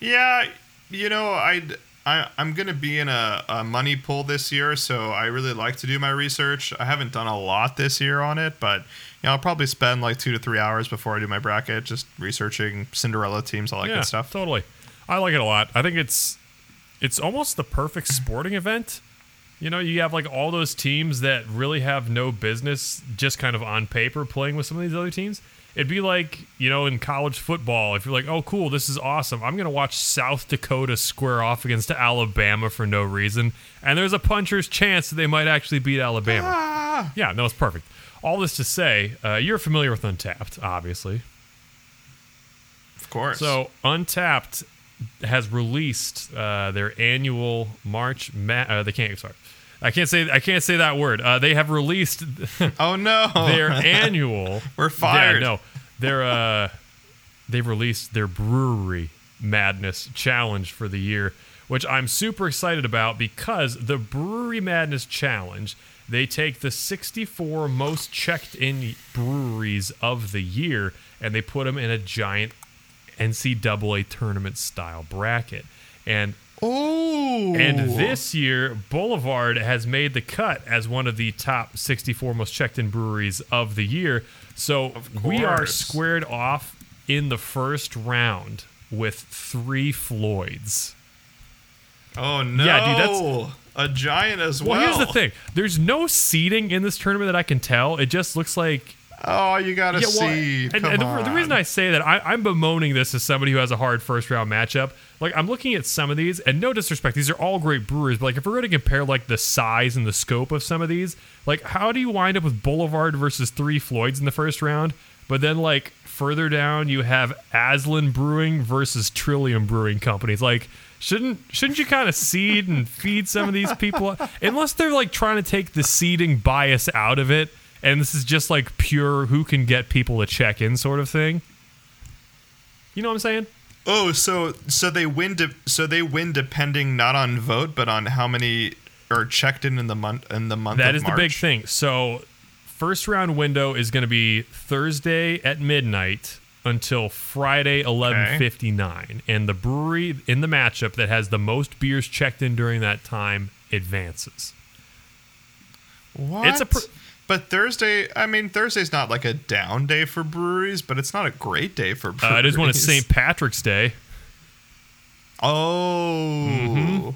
Yeah, you know, I'd, I I'm gonna be in a, a money pool this year, so I really like to do my research. I haven't done a lot this year on it, but know, I'll probably spend like two to three hours before I do my bracket, just researching Cinderella teams, all that yeah, good stuff. Totally. I like it a lot. I think it's it's almost the perfect sporting event. You know, you have like all those teams that really have no business just kind of on paper playing with some of these other teams. It'd be like, you know, in college football, if you're like, oh, cool, this is awesome. I'm going to watch South Dakota square off against Alabama for no reason. And there's a puncher's chance that they might actually beat Alabama. Ah, Yeah, no, it's perfect. All this to say, uh, you're familiar with Untappd, obviously. of course. So Untappd has released uh, their annual March. Ma- uh, they can't. Sorry, I can't say. I can't say that word. Uh, they have released oh no, their annual. We're fired. Yeah, no, their uh, they've released their brewery madness challenge for the year, which I'm super excited about because the brewery madness challenge. They take the 64 most checked in breweries of the year and they put them in a giant NCAA tournament style bracket. And Ooh. and this year, Boulevard has made the cut as one of the top 64 most checked in breweries of the year. So we are squared off in the first round with three Floyds. Oh no. Yeah, dude, that's- a giant as well. Well, here's the thing there's no seating in this tournament that I can tell. It just looks like Oh, you gotta Yeah, well, see. and, and the, the reason I say that I, I'm bemoaning this as somebody who has a hard first round matchup. Like I'm looking at some of these, and no disrespect, these are all great brewers. But like if we're going to compare like the size and the scope of some of these, like how do you wind up with Boulevard versus Three Floyds in the first round? But then like further down, you have Aslan Brewing versus Trillium Brewing Companies. Like shouldn't shouldn't you kind of seed and feed some of these people unless they're like trying to take the seeding bias out of it? and this is just like pure who can get people to check in sort of thing. You know what I'm saying? Oh, so so they win. De- so they win depending not on vote, but on how many are checked in in the month in the month. That is March. the big thing. So, first round window is going to be Thursday at midnight until Friday 11:59, and the brewery in the matchup that has the most beers checked in during that time advances. What? It's a pr- but Thursday. I mean, Thursday's not like a down day for breweries, but it's not a great day for breweries. Uh, it is when it's St. Patrick's Day. Oh. Mm-hmm.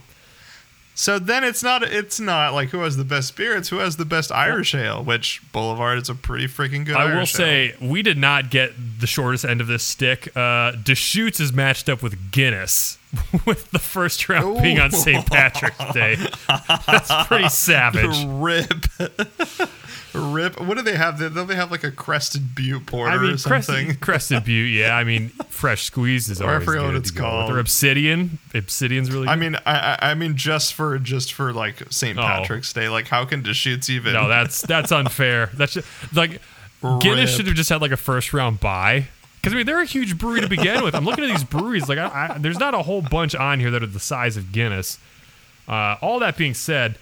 So then it's not it's not like who has the best spirits, who has the best Irish ale, which Boulevard is a pretty freaking good I will Irish ale. say we did not get the shortest end of this stick. Uh, Deschutes is matched up with Guinness, with the first round being on St. Patrick's Day. That's pretty savage. Rip. Rip. What do they have? Don't they have like a crested butte porter I mean, or something? Crested, Crested Butte, yeah. I mean, fresh squeeze is Or I always forget what it's to go with. called. Or Obsidian. Obsidian's really good. I mean, I, I I mean, just for just for like St. Oh. Patrick's Day, like how can Deschutes even? no, that's that's unfair. That's just, like Guinness Rip. should have just had like a first round buy. Because I mean, they're a huge brewery to begin with. I'm looking at these breweries. Like, I, I, there's not a whole bunch on here that are the size of Guinness. Uh, all that being said,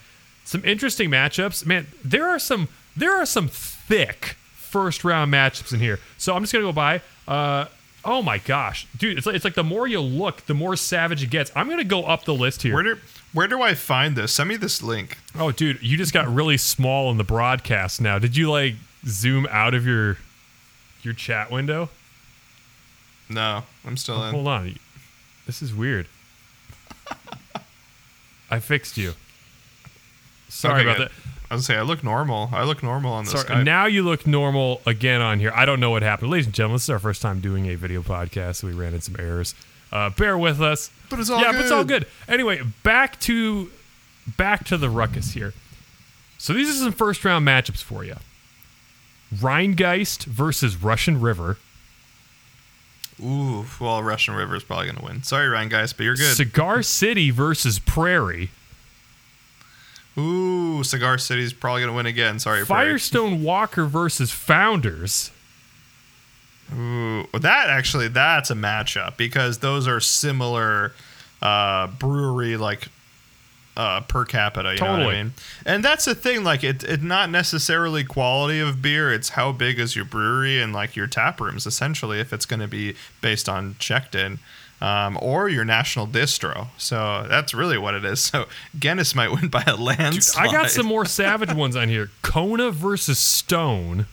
some interesting matchups. Man, there are some there are some thick first round matchups in here. So I'm just gonna go by. Uh, oh my gosh, dude! It's like, it's like the more you look, the more savage it gets. I'm gonna go up the list here. where do where do I find this? Send me this link. Oh, dude, you just got really small in the broadcast now. Did you like zoom out of your your chat window? No, I'm still in. Hold on. This is weird. I fixed you. Sorry Okay, about good. that. I was gonna say I look normal. I look normal on this. Sorry. Now you look normal again on here. I don't know what happened. Ladies and gentlemen, this is our first time doing a video podcast, so we ran into some errors. Uh, bear with us. But it's all yeah, but it's all good. good. Anyway, back to back to the ruckus here. So these are some first round matchups for you. Rheingeist versus Russian River. Ooh, well, Russian River is probably gonna win. Sorry, Ryan, guys, but you're good. Cigar City versus Prairie. Ooh, Cigar City's probably gonna win again. Sorry, Prairie. Firestone Walker versus Founders. Ooh, that actually that's a matchup because those are similar uh, brewery like uh, per capita. You know what Totally. I mean? And that's the thing. Like it, it not necessarily quality of beer. It's how big is your brewery and like your tap rooms. Essentially, if it's going to be based on checked in. Um, or your national distro, so that's really what it is. So Guinness might win by a landslide. I got some more savage ones on here. Kona versus Stone.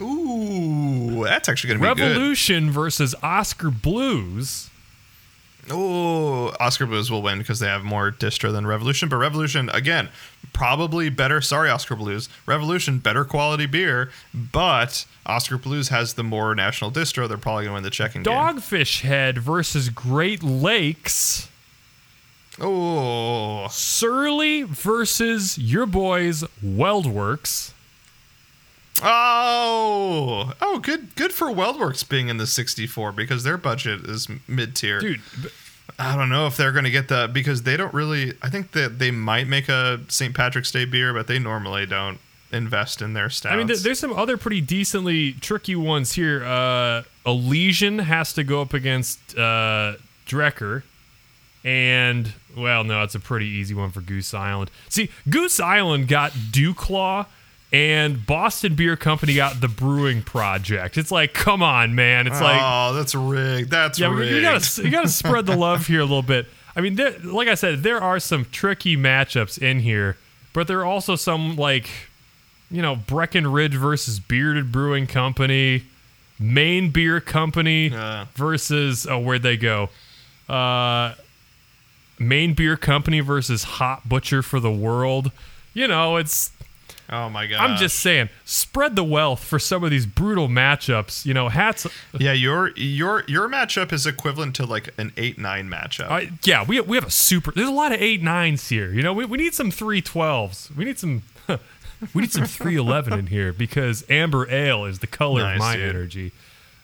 Ooh, that's actually gonna be good. Revolution versus Oskar Blues. Oh, Oskar Blues will win because they have more distro than Revolution. But Revolution, again, probably better. Sorry, Oskar Blues. Revolution, better quality beer, but Oskar Blues has the more national distro. They're probably going to win the checking game. Dogfish Head versus Great Lakes. Oh, Surly versus your boys WeldWerks. Oh, oh! Good, good for WeldWerks being in the 64 because their budget is mid tier. Dude, I don't know if they're going to get that because they don't really. I think that they might make a St. Patrick's Day beer, but they normally don't invest in their stouts. I mean, there's some other pretty decently tricky ones here. Uh, Elysian has to go up against uh, Drecker. And, well, no, it's a pretty easy one for Goose Island. See, Goose Island got Dewclaw, and Boston Beer Company got the Brewing Project. It's like, come on, man. It's like, oh, that's rigged. That's yeah, rigged. you gotta you gotta spread the love here a little bit. I mean, there, like I said, there are some tricky matchups in here, but there are also some like, you know, Breckenridge versus Bearded Brewing Company, Maine Beer Company Yeah. versus oh, where'd they go? Uh, Maine Beer Company versus Hop Butcher for the World. You know, it's oh my god. I'm just saying, spread the wealth for some of these brutal matchups. You know, hats. yeah. Your your your matchup is equivalent to like an eight nine matchup. Uh, yeah, we we have a super. There's a lot of eight nines here. You know, we, we need some three twelves. We need some. we need some three eleven in here because amber ale is the color Nice, of my dude. energy.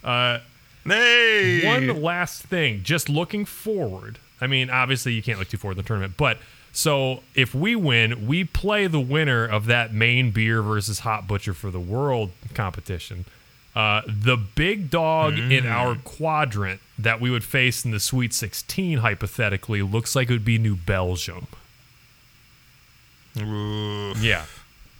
Uh, hey, one last thing, just looking forward. I mean, obviously you can't look too forward in the tournament, but so if we win, we play the winner of that Maine beer versus hop butcher for the world competition. Uh, the big dog in our quadrant that we would face in the Sweet 16 hypothetically looks like it would be New Belgium. Ooh. Yeah.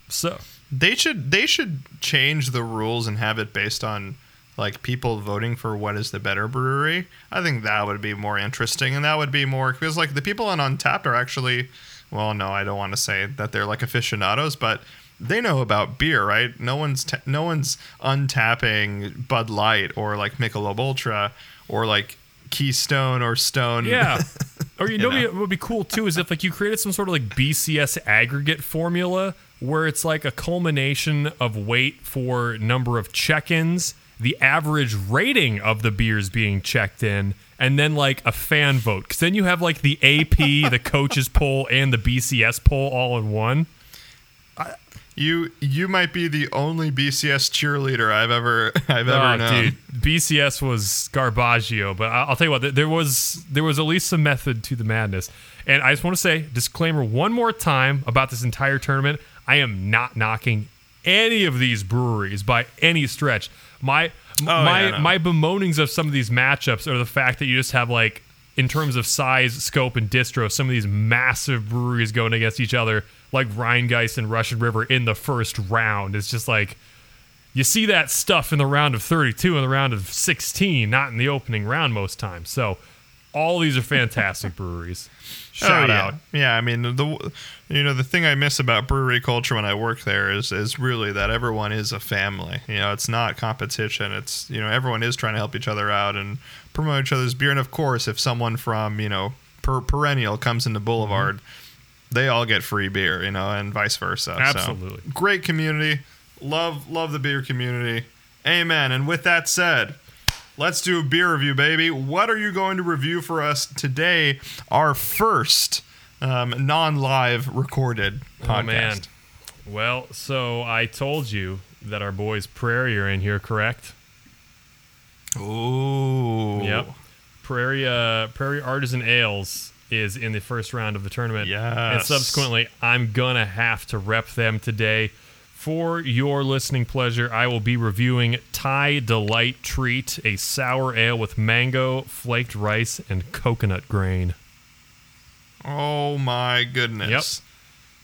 So They should they should change the rules and have it based on like people voting for what is the better brewery. I think that would be more interesting and that would be more because like the people on Untappd are actually well no, I don't want to say that they're like aficionados, but they know about beer, right? No one's ta no one's untapping Bud Light or like Michelob Ultra or like Keystone or Stone. Yeah. Or you, You know, know? what would be cool too is if like you created some sort of like BCS aggregate formula where it's like a culmination of weight for number of check-ins, the average rating of the beers being checked in, and then like a fan vote. Because then you have like the AP, the coaches poll, and the BCS poll all in one. You you might be the only BCS cheerleader I've ever I've ever Oh, known. dude, BCS was Garbaggio, but I- I'll tell you what, there was there was at least some method to the madness. And I just want to say, disclaimer one more time about this entire tournament: I am not knocking any of these breweries by any stretch. My oh, my yeah, no. my bemoanings of some of these matchups are the fact that you just have like, in terms of size, scope, and distro, some of these massive breweries going against each other, like Rheingeist and Russian River in the first round. It's just like you see that stuff in the round of 32 and the round of 16, not in the opening round most times. So all these are fantastic breweries. Oh, Shout oh, yeah. out. Yeah, I mean the you know the thing I miss about brewery culture when I work there is is really that everyone is a family. You know, it's not competition. It's you know everyone is trying to help each other out and promote each other's beer. And of course, if someone from you know per- perennial comes into Boulevard, mm-hmm. they all get free beer. You know, and vice versa. So, Absolutely. great community. Love love the beer community. Amen. And with that said. Let's do a beer review, baby. What are you going to review for us today? Our first um, non-live recorded podcast. Oh, man. Well, so I told you that our boys Prairie are in here, correct? Ooh. Yep. Prairie uh, Prairie Artisan Ales is in the first round of the tournament. And subsequently, I'm gonna have to rep them today. For your listening pleasure, I will be reviewing Thai Delight Treat, a sour ale with mango, flaked rice, and coconut grain. Oh my goodness.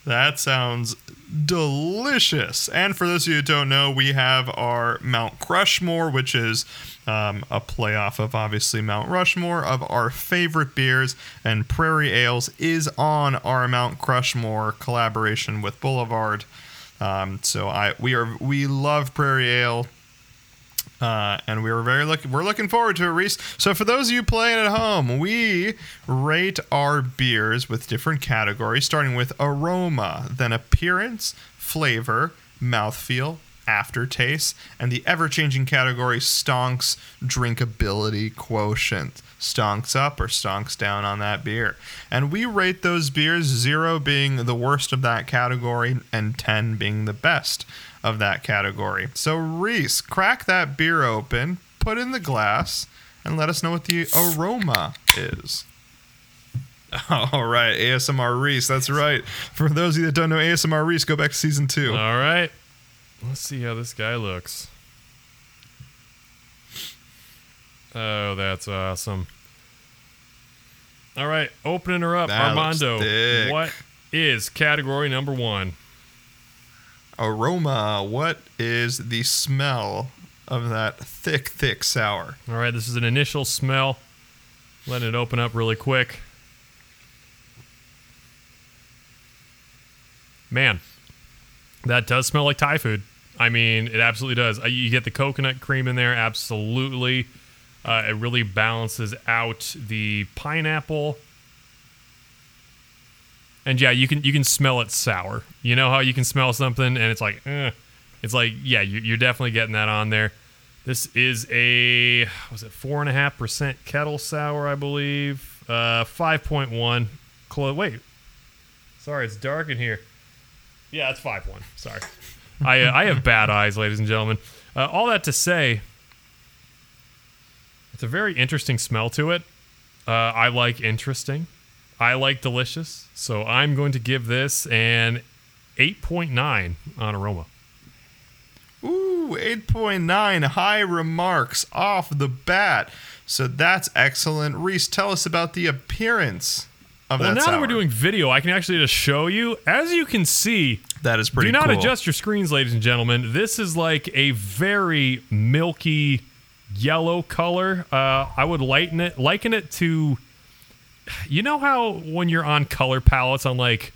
That sounds delicious. And for those of you who don't know, we have our Mount Crushmore, which is um, a playoff of obviously Mount Rushmore of our favorite beers. And Prairie Ales is on our Mount Crushmore collaboration with Boulevard. Um, so I we are we love Prairie Ale. Uh, and we were very looking. We're looking forward to it, Reese. So for those of you playing at home, we rate our beers with different categories, starting with aroma, then appearance, flavor, mouthfeel, aftertaste, and the ever-changing category stonks drinkability quotient. Stonks up or stonks down on that beer. And we rate those beers, zero being the worst of that category and 10 being the best of that category. So, Reese, crack that beer open, put in the glass, and let us know what the aroma is. All right, ASMR Reese. That's right. For those of you that don't know ASMR Reese, go back to season two. All right. Let's see how this guy looks. Oh, that's awesome. All right, opening her up, That Armando. What is category number one? Aroma. What is the smell of that thick, thick sour? All right, this is an initial smell. Letting it open up really quick. Man, that does smell like Thai food. I mean, it absolutely does. Uh, You get the coconut cream in there, absolutely. Uh, it really balances out the pineapple. And yeah, you can you can smell it sour. You know how you can smell something and it's like, eh. it's like yeah, you- you're definitely getting that on there. This is a was it four and a half percent kettle sour, I believe. Uh, five point one. Clo- wait, sorry, it's dark in here. Yeah, it's five one. Sorry, I uh, I have bad eyes, ladies and gentlemen. Uh, all that to say, it's a very interesting smell to it. Uh, I like interesting. I like delicious. So I'm going to give this an 8.9 on aroma. Ooh, 8.9 high remarks off the bat. So that's excellent. Reese, tell us about the appearance of Well, that Well, now sour. that we're doing video, I can actually just show you. As you can see, that is pretty do not cool. adjust your screens, ladies and gentlemen. This is like a very milky yellow color. Uh, I would lighten it, liken it to, you know how when you're on color palettes on like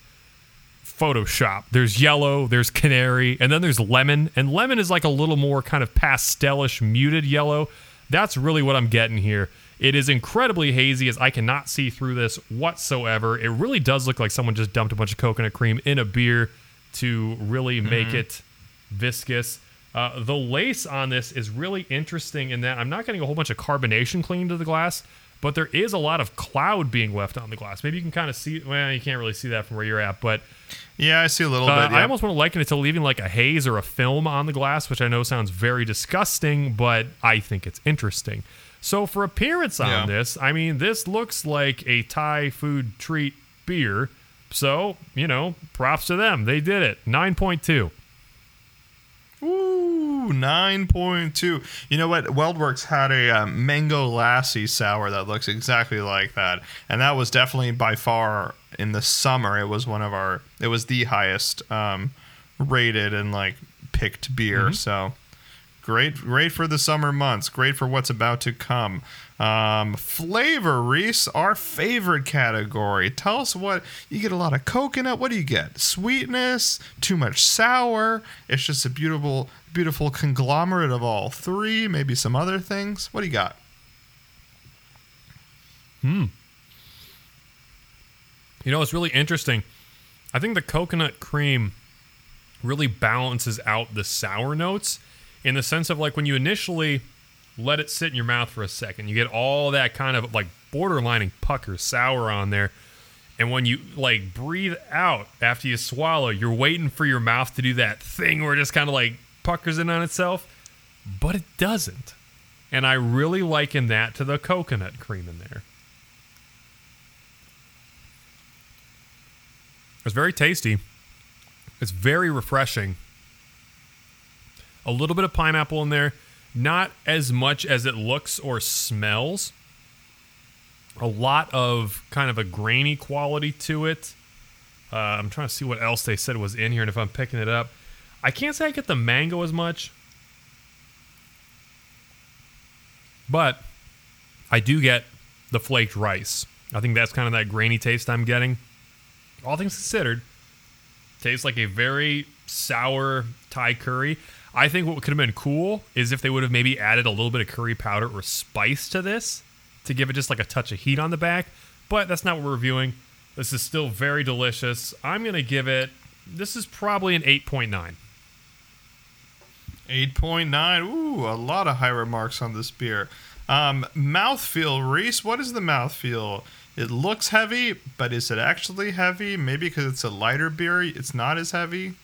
Photoshop, there's yellow, there's canary, and then there's lemon, and lemon is like a little more kind of pastelish, muted yellow. That's really what I'm getting here. It is incredibly hazy as I cannot see through this whatsoever. It really does look like someone just dumped a bunch of coconut cream in a beer to really make it viscous. Uh, the lace on this is really interesting in that I'm not getting a whole bunch of carbonation clinging to the glass, but there is a lot of cloud being left on the glass. Maybe you can kind of see. Well, you can't really see that from where you're at, but yeah, I see a little uh, bit. I almost want to liken it to leaving like a haze or a film on the glass, which I know sounds very disgusting, but I think it's interesting. So for appearance on Yeah. this, I mean, this looks like a Thai food treat beer. So you know, props to them. They did it. Nine point two. Ooh, 9.2. You know what? WeldWerks had a uh, Mango Lassi sour that looks exactly like that. And that was definitely by far in the summer. It was one of our, it was the highest um, rated and like picked beer. So great, great for the summer months. Great for what's about to come. Um, flavor, Reese, our favorite category. Tell us what you get. A lot of coconut. What do you get? Sweetness, too much sour. It's just a beautiful, beautiful conglomerate of all three. Maybe some other things. What do you got? Hmm. You know, it's really interesting. I think the coconut cream really balances out the sour notes in the sense of like when you initially let it sit in your mouth for a second, you get all that kind of like borderlining pucker sour on there. And when you like breathe out after you swallow, you're waiting for your mouth to do that thing where it just kind of like puckers in on itself, but it doesn't. And I really liken that to the coconut cream in there. It's very tasty. It's very refreshing. A little bit of pineapple in there, not as much as it looks or smells. A lot of kind of a grainy quality to it. Uh, I'm trying to see what else they said was in here, and if I'm picking it up, I can't say I get the mango as much, but I do get the flaked rice. I think that's kind of that grainy taste I'm getting all things considered, tastes like a very sour Thai curry. I think what could have been cool is if they would have maybe added a little bit of curry powder or spice to this to give it just like a touch of heat on the back. But that's not what we're reviewing. This is still very delicious. I'm going to give it, this is probably an 8.9. 8.9. Ooh, a lot of high remarks on this beer. Um, mouthfeel, Reese. What is the mouthfeel? It looks heavy, but is it actually heavy? Maybe because it's a lighter beer, it's not as heavy.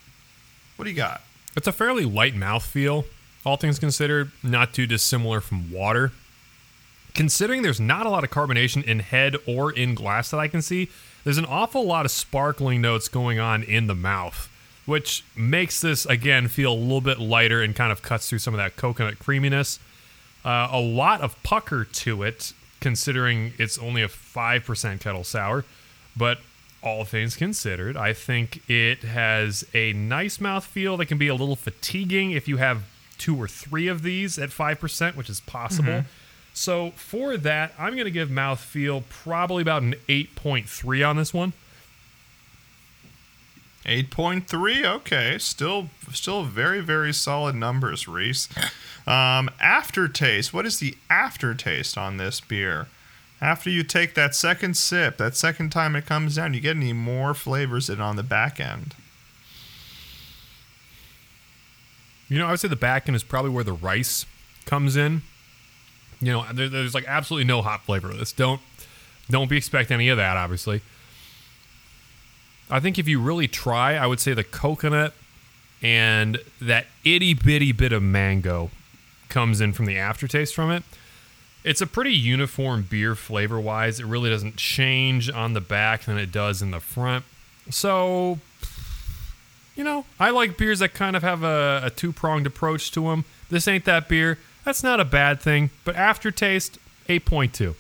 What do you got? It's a fairly light mouthfeel, all things considered, not too dissimilar from water. Considering there's not a lot of carbonation in head or in glass that I can see, there's an awful lot of sparkling notes going on in the mouth, which makes this, again, feel a little bit lighter and kind of cuts through some of that coconut creaminess. Uh, a lot of pucker to it, considering it's only a 5% kettle sour. But all things considered, I think it has a nice mouthfeel that can be a little fatiguing if you have two or three of these at 5%, which is possible. Mm-hmm. So for that, I'm going to give mouthfeel probably about an 8.3 on this one. 8.3 okay still still very very solid numbers reese um, aftertaste what is the aftertaste on this beer after you take that second sip that second time it comes down you get any more flavors in on the back end. You know i would say the back end is probably where the rice comes in. You know there, there's like absolutely no hot flavor of this. Don't don't be expect any of that obviously. I think if you really try, I would say the coconut and that itty bitty bit of mango comes in from the aftertaste from it. It's a pretty uniform beer flavor wise. It really doesn't change on the back than it does in the front. So, you know, I like beers that kind of have a, a two pronged approach to them. This ain't that beer. That's not a bad thing, but aftertaste, 8.2.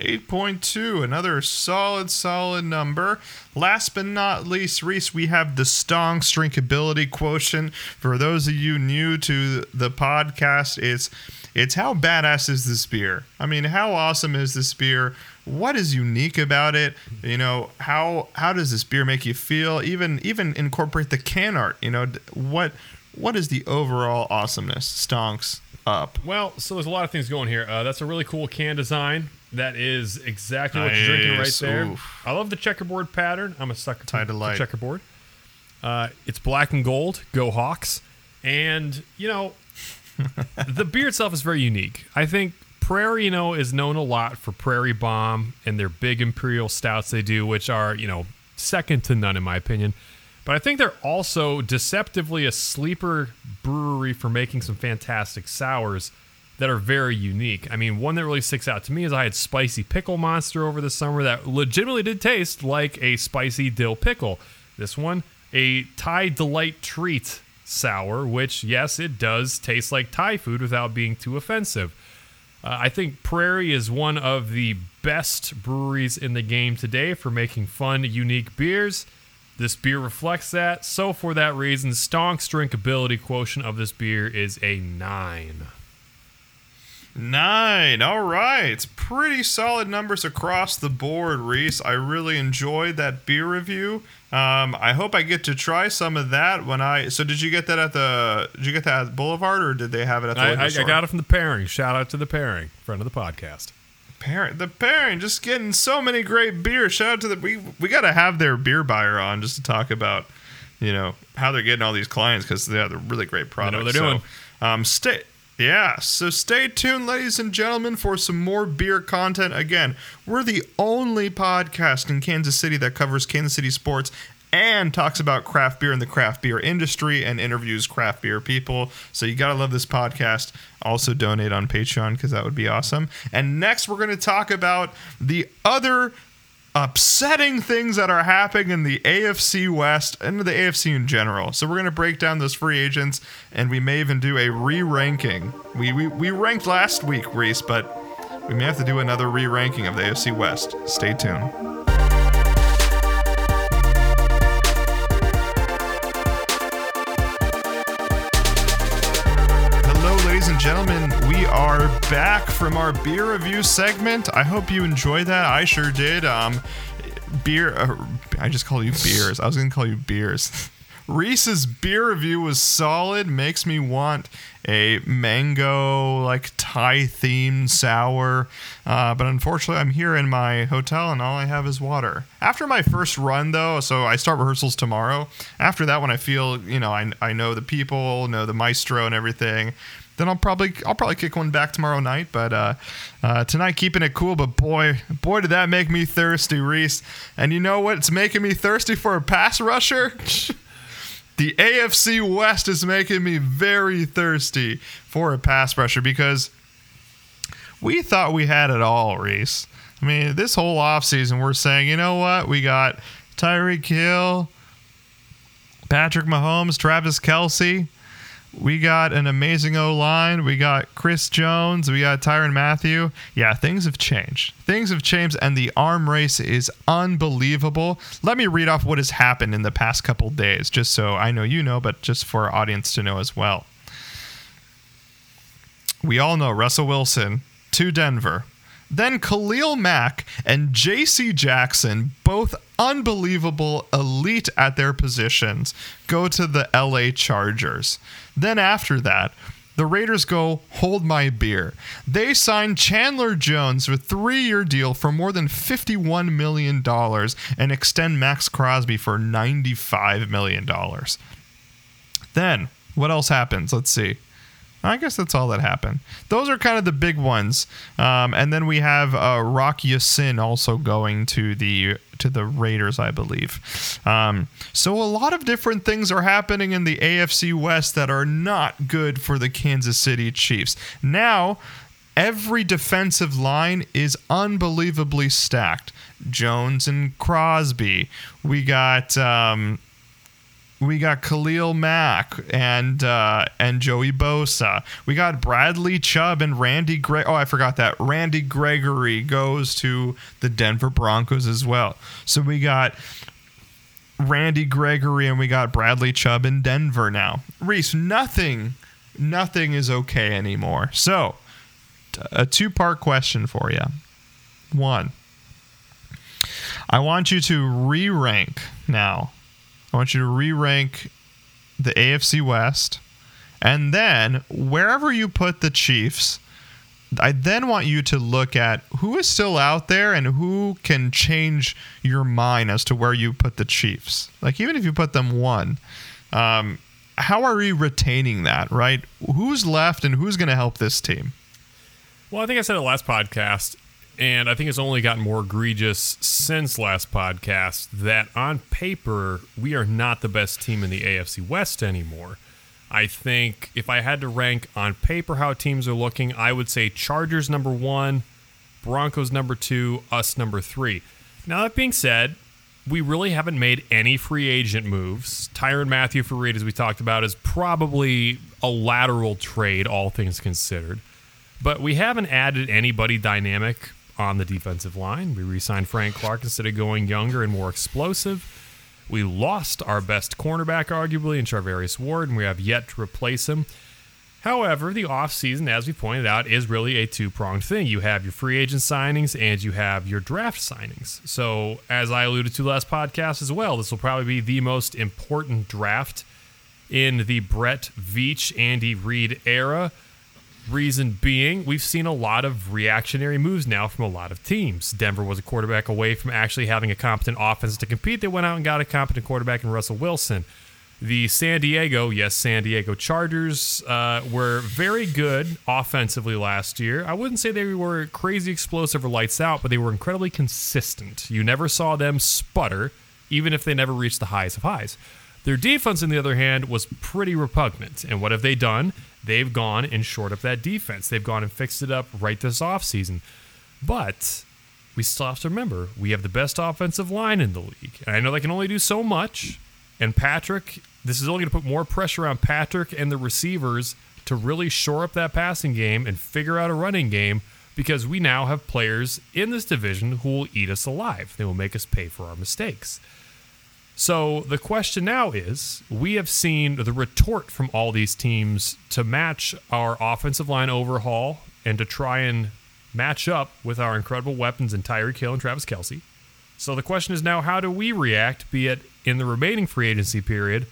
8.2, another solid, solid number. Last but not least, Reese, we have the Stonks drinkability quotient. For those of you new to the podcast, it's it's how badass is this beer? I mean, how awesome is this beer? What is unique about it? You know, how how does this beer make you feel? Even even incorporate the can art. You know, what what is the overall awesomeness? Stonks up. Well, so there's a lot of things going here. Uh, that's a really cool can design. That is exactly what you're drinking right there. Oof. I love the checkerboard pattern. I'm a sucker Tie for light. checkerboard. Uh, it's black and gold. Go Hawks! And you know, the beer itself is very unique. I think Prairie, you know, is known a lot for Prairie Bomb and their big imperial stouts they do, which are you know second to none in my opinion. But I think they're also deceptively a sleeper brewery for making some fantastic sours that are very unique. I mean, one that really sticks out to me is I had spicy pickle monster over the summer that legitimately did taste like a spicy dill pickle. This one, a Thai delight treat sour, which yes, it does taste like Thai food without being too offensive. Uh, I think Prairie is one of the best breweries in the game today for making fun, unique beers. This beer reflects that. So, for that reason, Stonk's drinkability quotient of this beer is a 9. Nine. All right. Pretty solid numbers across the board, Reese. I really enjoyed that beer review. Um, I hope I get to try some of that when I. So, did you get that at the? Did you get that at Boulevard, or did they have it at the? I, I, I got it from the pairing. Shout out to the pairing, friend of the podcast. Parent, the pairing, just getting so many great beers. Shout out to the. We we got to have their beer buyer on just to talk about, you know, how they're getting all these clients because they have the really great products. know what they're doing. um, stay yeah, so stay tuned, ladies and gentlemen, for some more beer content. Again, we're the only podcast in Kansas City that covers Kansas City sports and talks about craft beer and the craft beer industry and interviews craft beer people. So you got to love this podcast. Also, donate on Patreon because that would be awesome. And next, we're going to talk about the other upsetting things that are happening in the AFC West and the AFC in general. So we're to break down those free agents and we may even do a re-ranking. We, we, we ranked last week, Reese, but we may have to do another re-ranking of the AFC West. Stay tuned. Hello, ladies and gentlemen, are back from our beer review segment. I hope you enjoyed that. I sure did. Um, beer. Uh, I just call you beers. I was gonna call you beers. Reese's beer review was solid. Makes me want a mango, like Thai themed sour. Uh, but unfortunately, I'm here in my hotel and all I have is water. After my first run, though, so I start rehearsals tomorrow. After that, when I feel, you know, I, I know the people, know the maestro and everything, then I'll probably I'll probably kick one back tomorrow night. But uh, uh, tonight, keeping it cool. But boy, boy, did that make me thirsty, Reese. And you know what's making me thirsty for a pass rusher? the AFC West is making me very thirsty for a pass rusher because we thought we had it all, Reese. I mean, this whole offseason, we're saying, you know what? We got Tyreek Hill, Patrick Mahomes, Travis Kelce. We got an amazing O line. We got Chris Jones. We got Tyrann Mathieu. Yeah, things have changed. Things have changed, and the arm race is unbelievable. Let me read off what has happened in the past couple days, just so I know you know, but just for our audience to know as well. We all know Russell Wilson to Denver. Then Khalil Mack and JC Jackson, both unbelievable elite at their positions, go to the LA Chargers. Then after that, the Raiders go hold my beer. They sign Chandler Jones with three-year deal for more than $51 million and extend Maxx Crosby for $95 million. Then, what else happens? Let's see. I guess that's all that happened. Those are kind of the big ones, um, and then we have uh, Rock Ya-Sin also going to the to the Raiders, I believe. Um, so a lot of different things are happening in the AFC West that are not good for the Kansas City Chiefs. Now, every defensive line is unbelievably stacked. Jones and Crosby. We got. Um, we got Khalil Mack and uh, and Joey Bosa. We got Bradley Chubb and Randy Gre- Oh, I forgot that. Randy Gregory goes to the Denver Broncos as well. So we got Randy Gregory and we got Bradley Chubb in Denver now. Reese, nothing, nothing is okay anymore. So, a two-part question for you. One, I want you to re-rank now I want you to re rank the AFC West. And then wherever you put the Chiefs, I then want you to look at who is still out there and who can change your mind as to where you put the Chiefs. Like, even if you put them one, um, how are we retaining that, right? Who's left and who's going to help this team? Well, I think I said it last podcast and I think it's only gotten more egregious since last podcast that on paper we are not the best team in the AFC West anymore. I think if I had to rank on paper how teams are looking, I would say Chargers number one, Broncos number two, us number three. Now that being said, we really haven't made any free agent moves. Tyrann Mathieu for Reid, as we talked about, is probably a lateral trade, all things considered. But we haven't added anybody dynamic on the defensive line. We re signed Frank Clark instead of going younger and more explosive. We lost our best cornerback, arguably, in Charvarius Ward, and we have yet to replace him. However, the offseason, as we pointed out, is really a two pronged thing. You have your free agent signings and you have your draft signings. So, as I alluded to last podcast as well, this will probably be the most important draft in the Brett Veach, Andy Reid era. Reason being, we've seen a lot of reactionary moves now from a lot of teams. Denver was a quarterback away from actually having a competent offense to compete. They went out and got a competent quarterback in Russell Wilson. The San Diego, yes, San Diego Chargers uh, were very good offensively last year. I wouldn't say they were crazy explosive or lights out, but they were incredibly consistent. You never saw them sputter, even if they never reached the highest of highs. Their defense, on the other hand, was pretty repugnant. And what have they done? they've gone and shored up that defense. They've gone and fixed it up right this offseason. But we still have to remember we have the best offensive line in the league. And I know they can only do so much. And Patrick, this is only going to put more pressure on Patrick and the receivers to really shore up that passing game and figure out a running game because we now have players in this division who will eat us alive. They will make us pay for our mistakes. So the question now is we have seen the retort from all these teams to match our offensive line overhaul and to try and match up with our incredible weapons in Tyreek Hill and Travis Kelce. So the question is now how do we react, be it in the remaining free agency period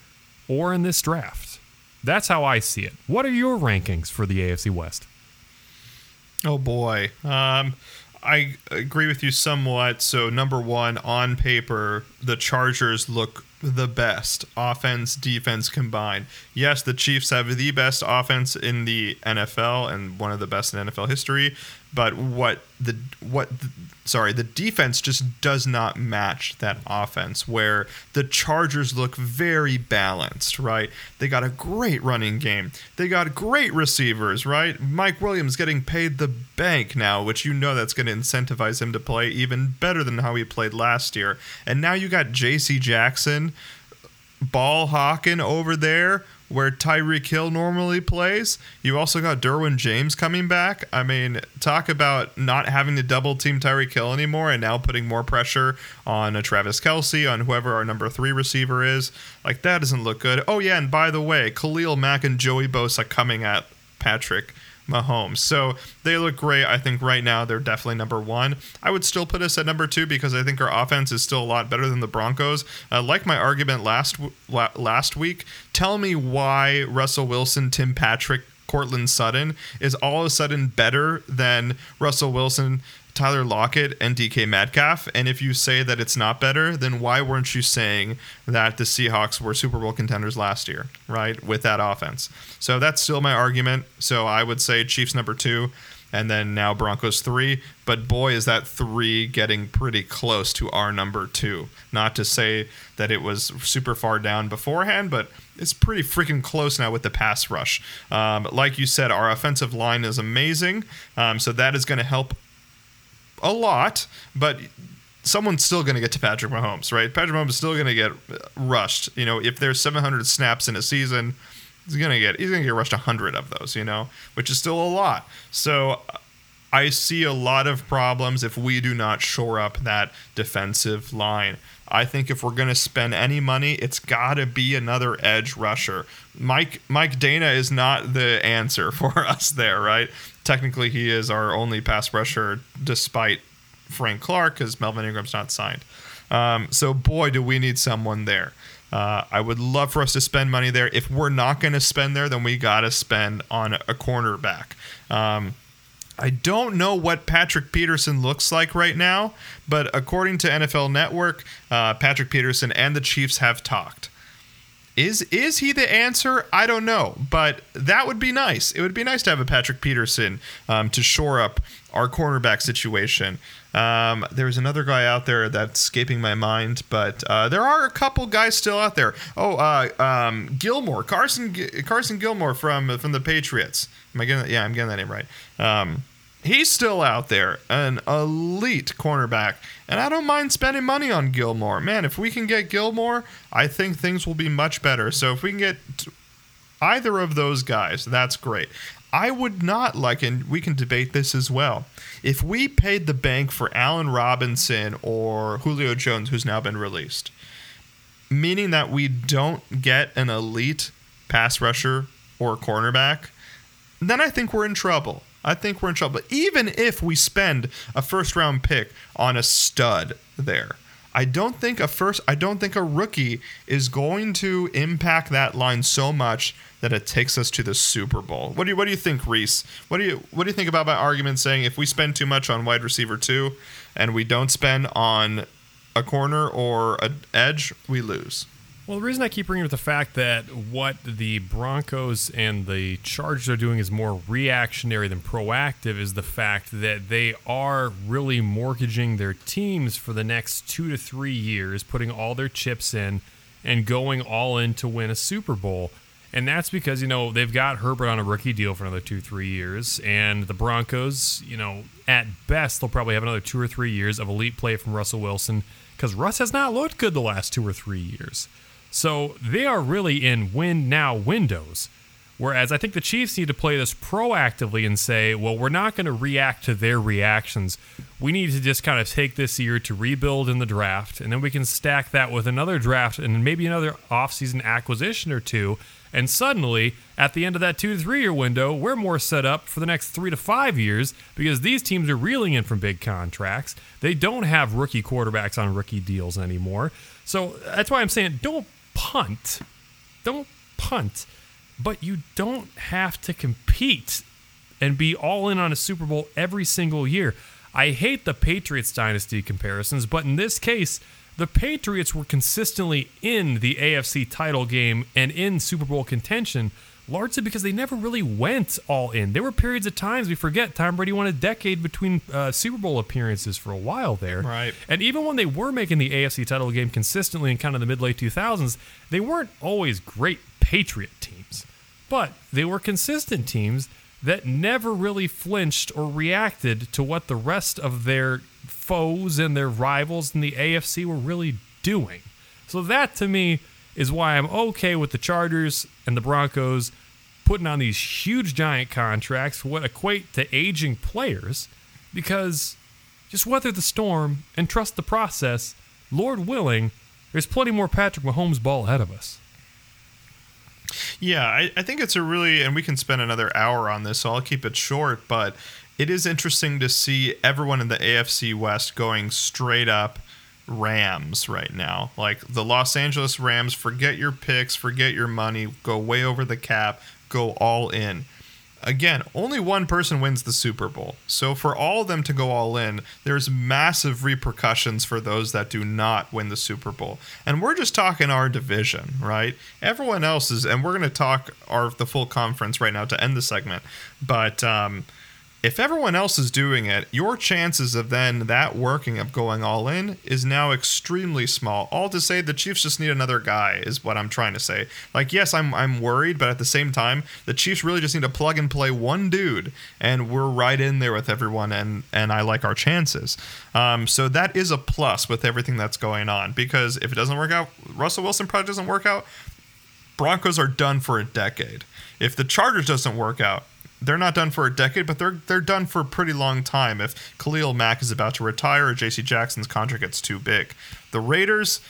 or in this draft. That's how I see it. What are your rankings for the AFC West? Oh boy. Um, I agree with you somewhat. So, number one, on paper, the Chargers look the best offense, defense combined. Yes, the Chiefs have the best offense in the NFL and one of the best in NFL history, but what the what the, sorry, the defense just does not match that offense where the Chargers look very balanced, right? They got a great running game. They got great receivers, right? Mike Williams getting paid the bank now, which you know that's going to incentivize him to play even better than how he played last year. And now you got JC Jackson ball hawking over there where Tyreek Hill normally plays. You also got Derwin James coming back. I mean, talk about not having to double team Tyreek Hill anymore and now putting more pressure on a Travis Kelce, on whoever our number three receiver is. Like, that doesn't look good. Oh, yeah, and by the way, Khalil Mack and Joey Bosa coming at Patrick Mahomes. So they look great. I think right now they're definitely number one. I would still put us at number two because I think our offense is still a lot better than the Broncos. Uh, like my argument last last week, tell me why Russell Wilson, Tim Patrick, Courtland Sutton is all of a sudden better than Russell Wilson, Tyler Lockett and DK Metcalf. And if you say that it's not better, then why weren't you saying that the Seahawks were Super Bowl contenders last year, right? With that offense. So that's still my argument. So I would say Chiefs number two, and then now Broncos three. But boy, is that three getting pretty close to our number two. Not to say that it was super far down beforehand, but it's pretty freaking close now with the pass rush. Um, like you said, our offensive line is amazing. Um, so that is going to help a lot, but someone's still going to get to Patrick Mahomes, right? Patrick Mahomes is still going to get rushed. You know, if there's 700 snaps in a season, he's going to get he's going to get rushed 100 of those, you know, which is still a lot. So I see a lot of problems if we do not shore up that defensive line. I think if we're going to spend any money, it's got to be another edge rusher. Mike Mike Danna is not the answer for us there, right? Technically he is our only pass rusher despite Frank Clark because Melvin Ingram's not signed. Um, so boy, do we need someone there. Uh, I would love for us to spend money there. If we're not going to spend there, then we got to spend on a cornerback. Um, I don't know what Patrick Peterson looks like right now, but according to NFL Network, uh, Patrick Peterson and the Chiefs have talked. Is is he the answer? I don't know, but that would be nice. It would be nice to have a Patrick Peterson um, to shore up our cornerback situation. Um, there's another guy out there that's escaping my mind, but uh, there are a couple guys still out there. Oh, uh, um, Gilmore, Carson, Carson Gilmore from from the Patriots. Am I getting? That? Yeah, I'm getting that name right. He's still out there, an elite cornerback. And I don't mind spending money on Gilmore. Man, if we can get Gilmore, I think things will be much better. So if we can get either of those guys, that's great. I would not like, and we can debate this as well. If we paid the bank for Allen Robinson or Julio Jones, who's now been released, meaning that we don't get an elite pass rusher or cornerback, then I think we're in trouble. I think we're in trouble. Even if we spend a first round pick on a stud there, I don't think a first I don't think a rookie is going to impact that line so much that it takes us to the Super Bowl. What do you what do you think, Reese? What do you what do you think about my argument saying if we spend too much on wide receiver two and we don't spend on a corner or an edge, we lose? Well, the reason I keep bringing up the fact that what the Broncos and the Chargers are doing is more reactionary than proactive is the fact that they are really mortgaging their teams for the next two to three years, putting all their chips in and going all in to win a Super Bowl. And that's because, you know, they've got Herbert on a rookie deal for another two, three years. And the Broncos, you know, at best, they'll probably have another two or three years of elite play from Russell Wilson because Russ has not looked good the last two or three years. So they are really in win now windows. Whereas I think the Chiefs need to play this proactively and say, well, we're not going to react to their reactions. We need to just kind of take this year to rebuild in the draft, and then we can stack that with another draft and maybe another offseason acquisition or two. And suddenly, at the end of that two to three year window, we're more set up for the next three to five years because these teams are reeling in from big contracts. They don't have rookie quarterbacks on rookie deals anymore. So that's why I'm saying don't punt don't punt, but you don't have to compete and be all in on a Super Bowl every single year. I hate the Patriots dynasty comparisons, but in this case, the Patriots were consistently in the AFC title game and in Super Bowl contention largely because they never really went all in. There were periods of times we forget Tom Brady won a decade between uh, Super Bowl appearances for a while there. Right. And even when they were making the AFC title game consistently in kind of the mid late 2000s, they weren't always great Patriot teams, but they were consistent teams that never really flinched or reacted to what the rest of their foes and their rivals in the AFC were really doing. So that to me is why I'm okay with the Chargers and the Broncos putting on these huge giant contracts, what equate to aging players, because just weather the storm and trust the process. Lord willing, there's plenty more Patrick Mahomes ball ahead of us. Yeah, I, I think it's a really, and we can spend another hour on this, so I'll keep it short, but it is interesting to see everyone in the AFC West going straight up Rams right now. Like the Los Angeles Rams, forget your picks, forget your money, go way over the cap, go all in. Again, only one person wins the Super Bowl. So for all of them to go all in, there's massive repercussions for those that do not win the Super Bowl. And we're just talking our division, right? Everyone else is and we're going to talk our the full conference right now to end the segment. But um if everyone else is doing it, your chances of then that working of going all in is now extremely small. All to say the Chiefs just need another guy is what I'm trying to say. Like yes, I'm I'm worried, but at the same time, the Chiefs really just need to plug and play one dude and we're right in there with everyone and and I like our chances. Um, so that is a plus with everything that's going on because if it doesn't work out, Russell Wilson probably doesn't work out, Broncos are done for a decade. If the Chargers doesn't work out, they're not done for a decade, but they're they're done for a pretty long time. If Khalil Mack is about to retire or J.C. Jackson's contract gets too big, the Raiders,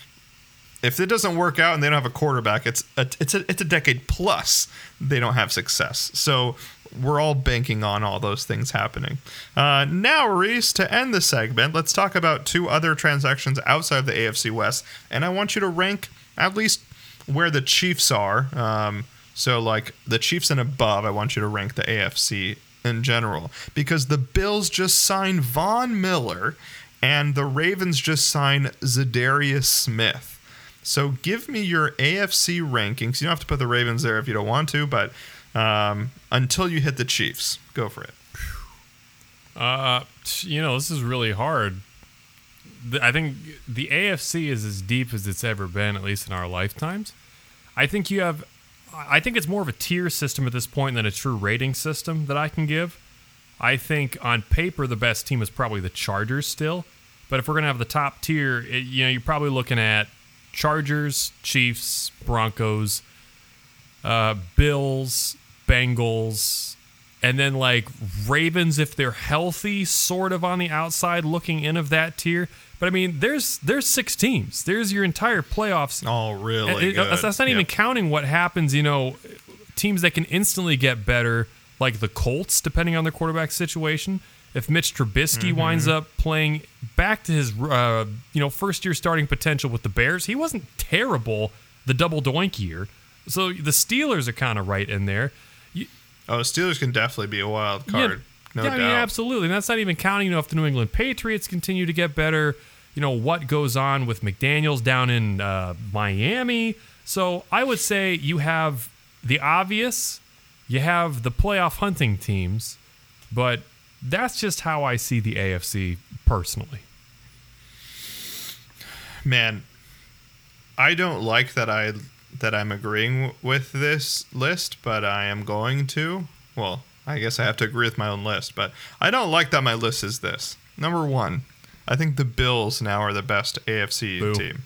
if it doesn't work out and they don't have a quarterback, it's a, it's a it's a decade plus they don't have success. So we're all banking on all those things happening. Uh, now, Reese, to end the segment, let's talk about two other transactions outside of the AFC West, and I want you to rank at least where the Chiefs are. Um, so, like the Chiefs and above, I want you to rank the AFC in general because the Bills just signed Von Miller and the Ravens just signed Za'Darius Smith. So, give me your AFC rankings. You don't have to put the Ravens there if you don't want to, but um, until you hit the Chiefs, go for it. Uh, you know, this is really hard. I think the AFC is as deep as it's ever been, at least in our lifetimes. I think you have, I think it's more of a tier system at this point than a true rating system that I can give. I think on paper the best team is probably the Chargers still, but if we're gonna have the top tier, it, you know, you're probably looking at Chargers, Chiefs, Broncos, uh, Bills, Bengals, and then like Ravens if they're healthy, sort of on the outside looking in of that tier. But I mean, there's there's six teams. There's your entire playoffs. Oh, really? It- good. that's not even counting what happens. You know, teams that can instantly get better, like the Colts, depending on their quarterback situation. If Mitch Trubisky Mm-hmm. winds up playing back to his uh, you know first year starting potential with the Bears, he wasn't terrible the double doink year. So the Steelers are kind of right in there. Oh, Steelers can definitely be a wild yeah, card. no yeah, doubt. I mean, absolutely. And that's not even counting, you know, if the New England Patriots continue to get better, you know, what goes on with McDaniels down in uh, Miami. So I would say you have the obvious, you have the playoff hunting teams, but that's just how I see the AFC personally. man i don't like that i that i'm agreeing with this list but i am going to well i guess i have to agree with my own list but i don't like that my list is this number one i think the bills now are the best afc Boo. team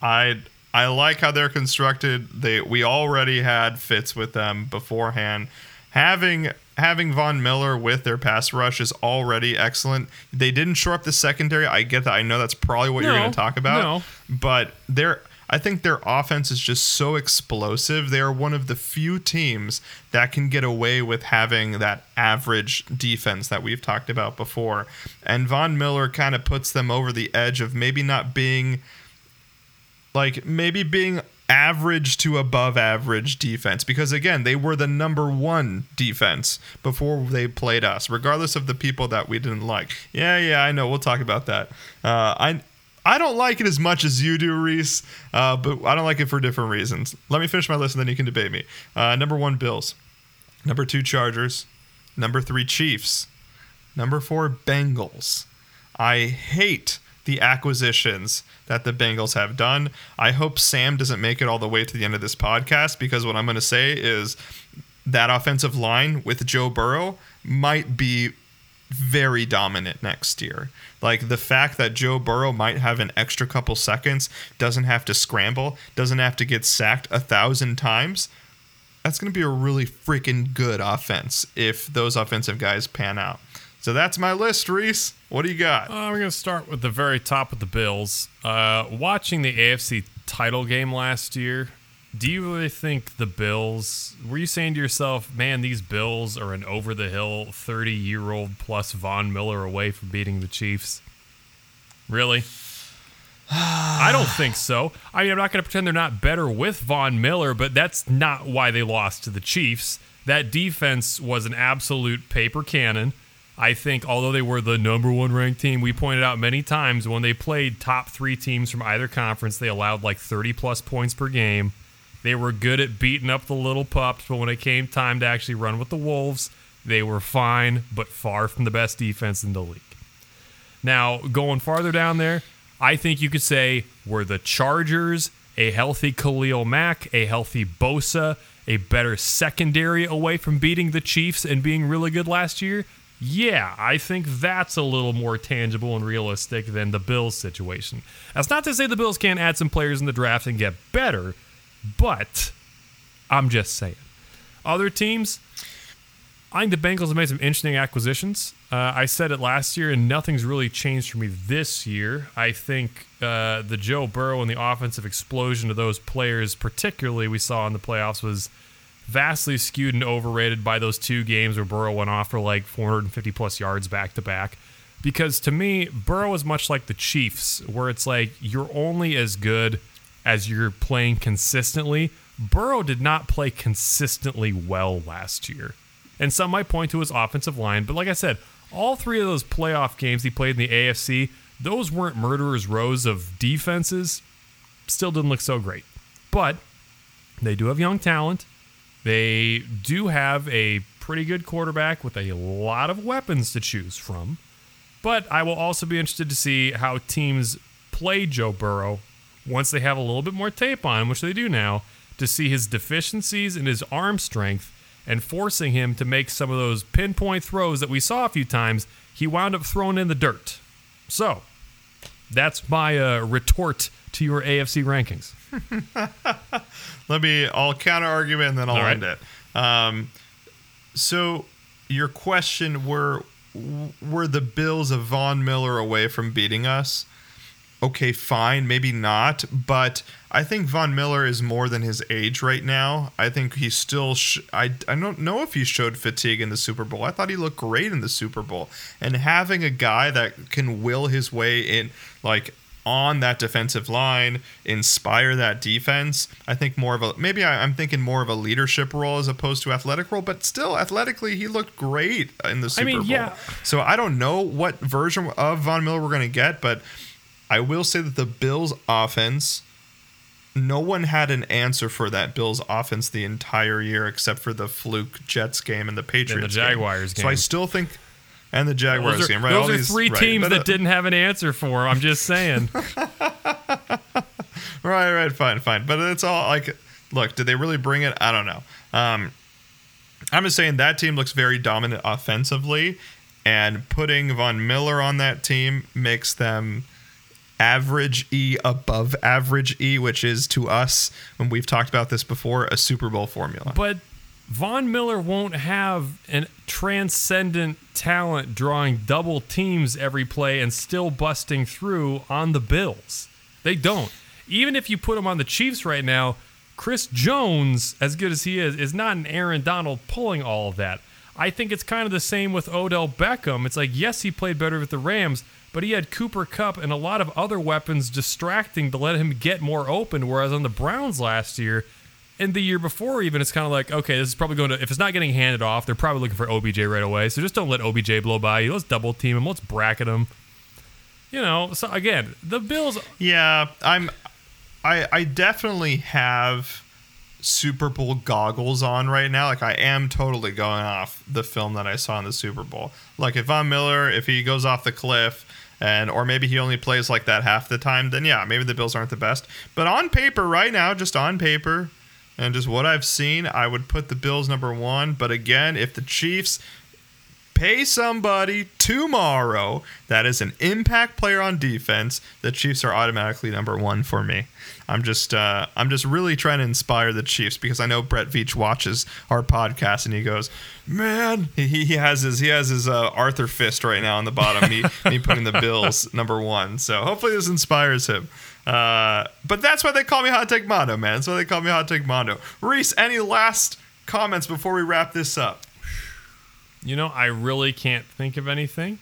i i like how they're constructed they we already had fits with them beforehand having having Von Miller with their pass rush is already excellent. They didn't shore up the secondary. I get that. I know that's probably what you're going to talk about. no. But their I think their offense is just so explosive. They are one of the few teams that can get away with having that average defense that we've talked about before. And Von Miller kind of puts them over the edge of maybe not being like maybe being average to above average defense because again they were the number one defense before they played us regardless of the people that we didn't like yeah yeah i know we'll talk about that uh, i I don't like it as much as you do, Reese, uh, but I don't like it for different reasons. Let me finish my list and then you can debate me. Uh, number one, Bills. Number two, Chargers. Number three, Chiefs. Number four, Bengals. I hate the acquisitions that the Bengals have done. I hope Sam doesn't make it all the way to the end of this podcast because what I'm going to say is that offensive line with Joe Burrow might be very dominant next year. Like the fact that Joe Burrow might have an extra couple seconds, doesn't have to scramble, doesn't have to get sacked a thousand times. That's going to be a really freaking good offense if those offensive guys pan out. So that's my list, Reese. What do you got? Uh, we're going to start with the very top of the Bills. Uh, watching the AFC title game last year, do you really think the Bills? Were you saying to yourself, "Man, these Bills are an over the hill, thirty-year-old plus Von Miller away from beating the Chiefs"? Really? I don't think so. I mean, I'm not going to pretend they're not better with Von Miller, but that's not why they lost to the Chiefs. That defense was an absolute paper cannon. I think, although they were the number one ranked team, we pointed out many times when they played top three teams from either conference, they allowed like 30 plus points per game. They were good at beating up the little pups, but when it came time to actually run with the Wolves, they were fine, but far from the best defense in the league. Now, going farther down there, I think you could say were the Chargers a healthy Khalil Mack, a healthy Bosa, a better secondary away from beating the Chiefs and being really good last year? Yeah, I think that's a little more tangible and realistic than the Bills situation. That's not to say the Bills can't add some players in the draft and get better, but I'm just saying. Other teams, I think the Bengals have made some interesting acquisitions. Uh, I said it last year, and nothing's really changed for me this year. I think uh, the Joe Burrow and the offensive explosion of those players, particularly we saw in the playoffs, was vastly skewed and overrated by those two games where Burrow went off for like 450 plus yards back to back. Because to me, Burrow is much like the Chiefs, where it's like you're only as good as you're playing consistently. Burrow did not play consistently well last year. And some might point to his offensive line, but like I said, all three of those playoff games he played in the AFC, those weren't murderers' rows of defenses. Still didn't look so great. But they do have young talent. They do have a pretty good quarterback with a lot of weapons to choose from. But I will also be interested to see how teams play Joe Burrow once they have a little bit more tape on him, which they do now, to see his deficiencies in his arm strength and forcing him to make some of those pinpoint throws that we saw a few times. He wound up thrown in the dirt. So that's my uh, retort to your AFC rankings. Let me. I'll counter argument and then I'll right. end it. Um, so your question were were the Bills of Von Miller away from beating us? Okay, fine, maybe not, but I think Von Miller is more than his age right now. I think he still. Sh- I I don't know if he showed fatigue in the Super Bowl. I thought he looked great in the Super Bowl, and having a guy that can will his way in, like on that defensive line, inspire that defense. I think more of a maybe I, I'm thinking more of a leadership role as opposed to athletic role, but still athletically he looked great in the Super mean, Bowl. yeah. So I don't know what version of Von Miller we're going to get, but I will say that the Bills offense no one had an answer for that Bills offense the entire year except for the fluke Jets game and the Patriots Jaguars game. So I still think and the Jaguars Those are, game, right? those All are these- three right. teams that uh, didn't have an answer for. I'm just saying. Right, right, fine, fine. But it's all like, look, did they really bring it? I don't know. Um, I'm just saying that team looks very dominant offensively, and putting Von Miller on that team makes them average E above average E, which is to us, when we've talked about this before, a Super Bowl formula. But Von Miller won't have an transcendent talent drawing double teams every play and still busting through on the Bills. They don't. Even if you put him on the Chiefs right now, Chris Jones, as good as he is, is not an Aaron Donald pulling all of that. I think it's kind of the same with Odell Beckham. It's like, yes, he played better with the Rams, but he had Cooper Kupp and a lot of other weapons distracting to let him get more open. Whereas on the Browns last year and the year before, even, it's kind of like, okay, this is probably going to, if it's not getting handed off, they're probably looking for OBJ right away. So just don't let OBJ blow by you. Let's double team him. Let's bracket him. You know, so again, the Bills. Yeah, I'm. I I definitely have Super Bowl goggles on right now. Like I am totally going off the film that I saw in the Super Bowl. Like if Von Miller, if he goes off the cliff, and or maybe he only plays like that half the time, then yeah, maybe the Bills aren't the best. But on paper, right now, just on paper, and just what I've seen, I would put the Bills number one. But again, if the Chiefs pay somebody tomorrow that is an impact player on defense, the Chiefs are automatically number one for me. I'm just uh, I'm just really trying to inspire the Chiefs because I know Brett Veach watches our podcast and he goes, man, he, he has his he has his uh, Arthur fist right now on the bottom. me me putting the Bills number one. So hopefully this inspires him. Uh, but that's why they call me Hot Take Mondo, man. That's why they call me Hot Take Mondo. Reese, any last comments before we wrap this up? You know, I really can't think of anything.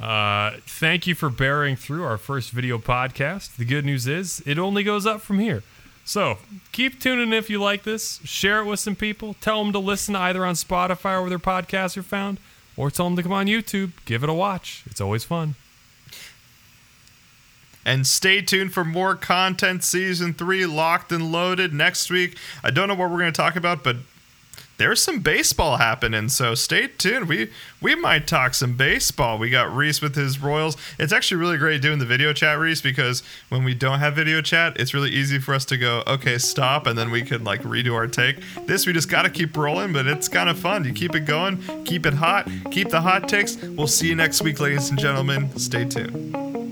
Uh, thank you for bearing through our first video podcast. The good news is it only goes up from here. So keep tuning if you like this. Share it with some people. Tell them to listen either on Spotify or where their podcasts are found, or tell them to come on YouTube. Give it a watch. It's always fun. And stay tuned for more content. Season three locked and loaded next week. I don't know what we're going to talk about, but there's some baseball happening, so stay tuned. We we might talk some baseball. We got Reese with his Royals. It's actually really great doing the video chat, Reese, because when we don't have video chat, it's really easy for us to go, okay, stop, and then we could like redo our take. This we just gotta keep rolling, but it's kind of fun. You keep it going, keep it hot, keep the hot takes. We'll see you next week, ladies and gentlemen. Stay tuned.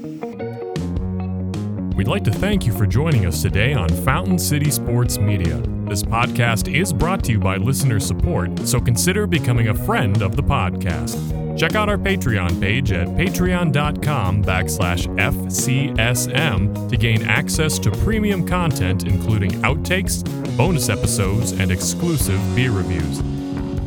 We'd like to thank you for joining us today on Fountain City Sports Media. This podcast is brought to you by listener support, so consider becoming a friend of the podcast. Check out our Patreon page at patreon.com backslash FCSM to gain access to premium content, including outtakes, bonus episodes, and exclusive beer reviews.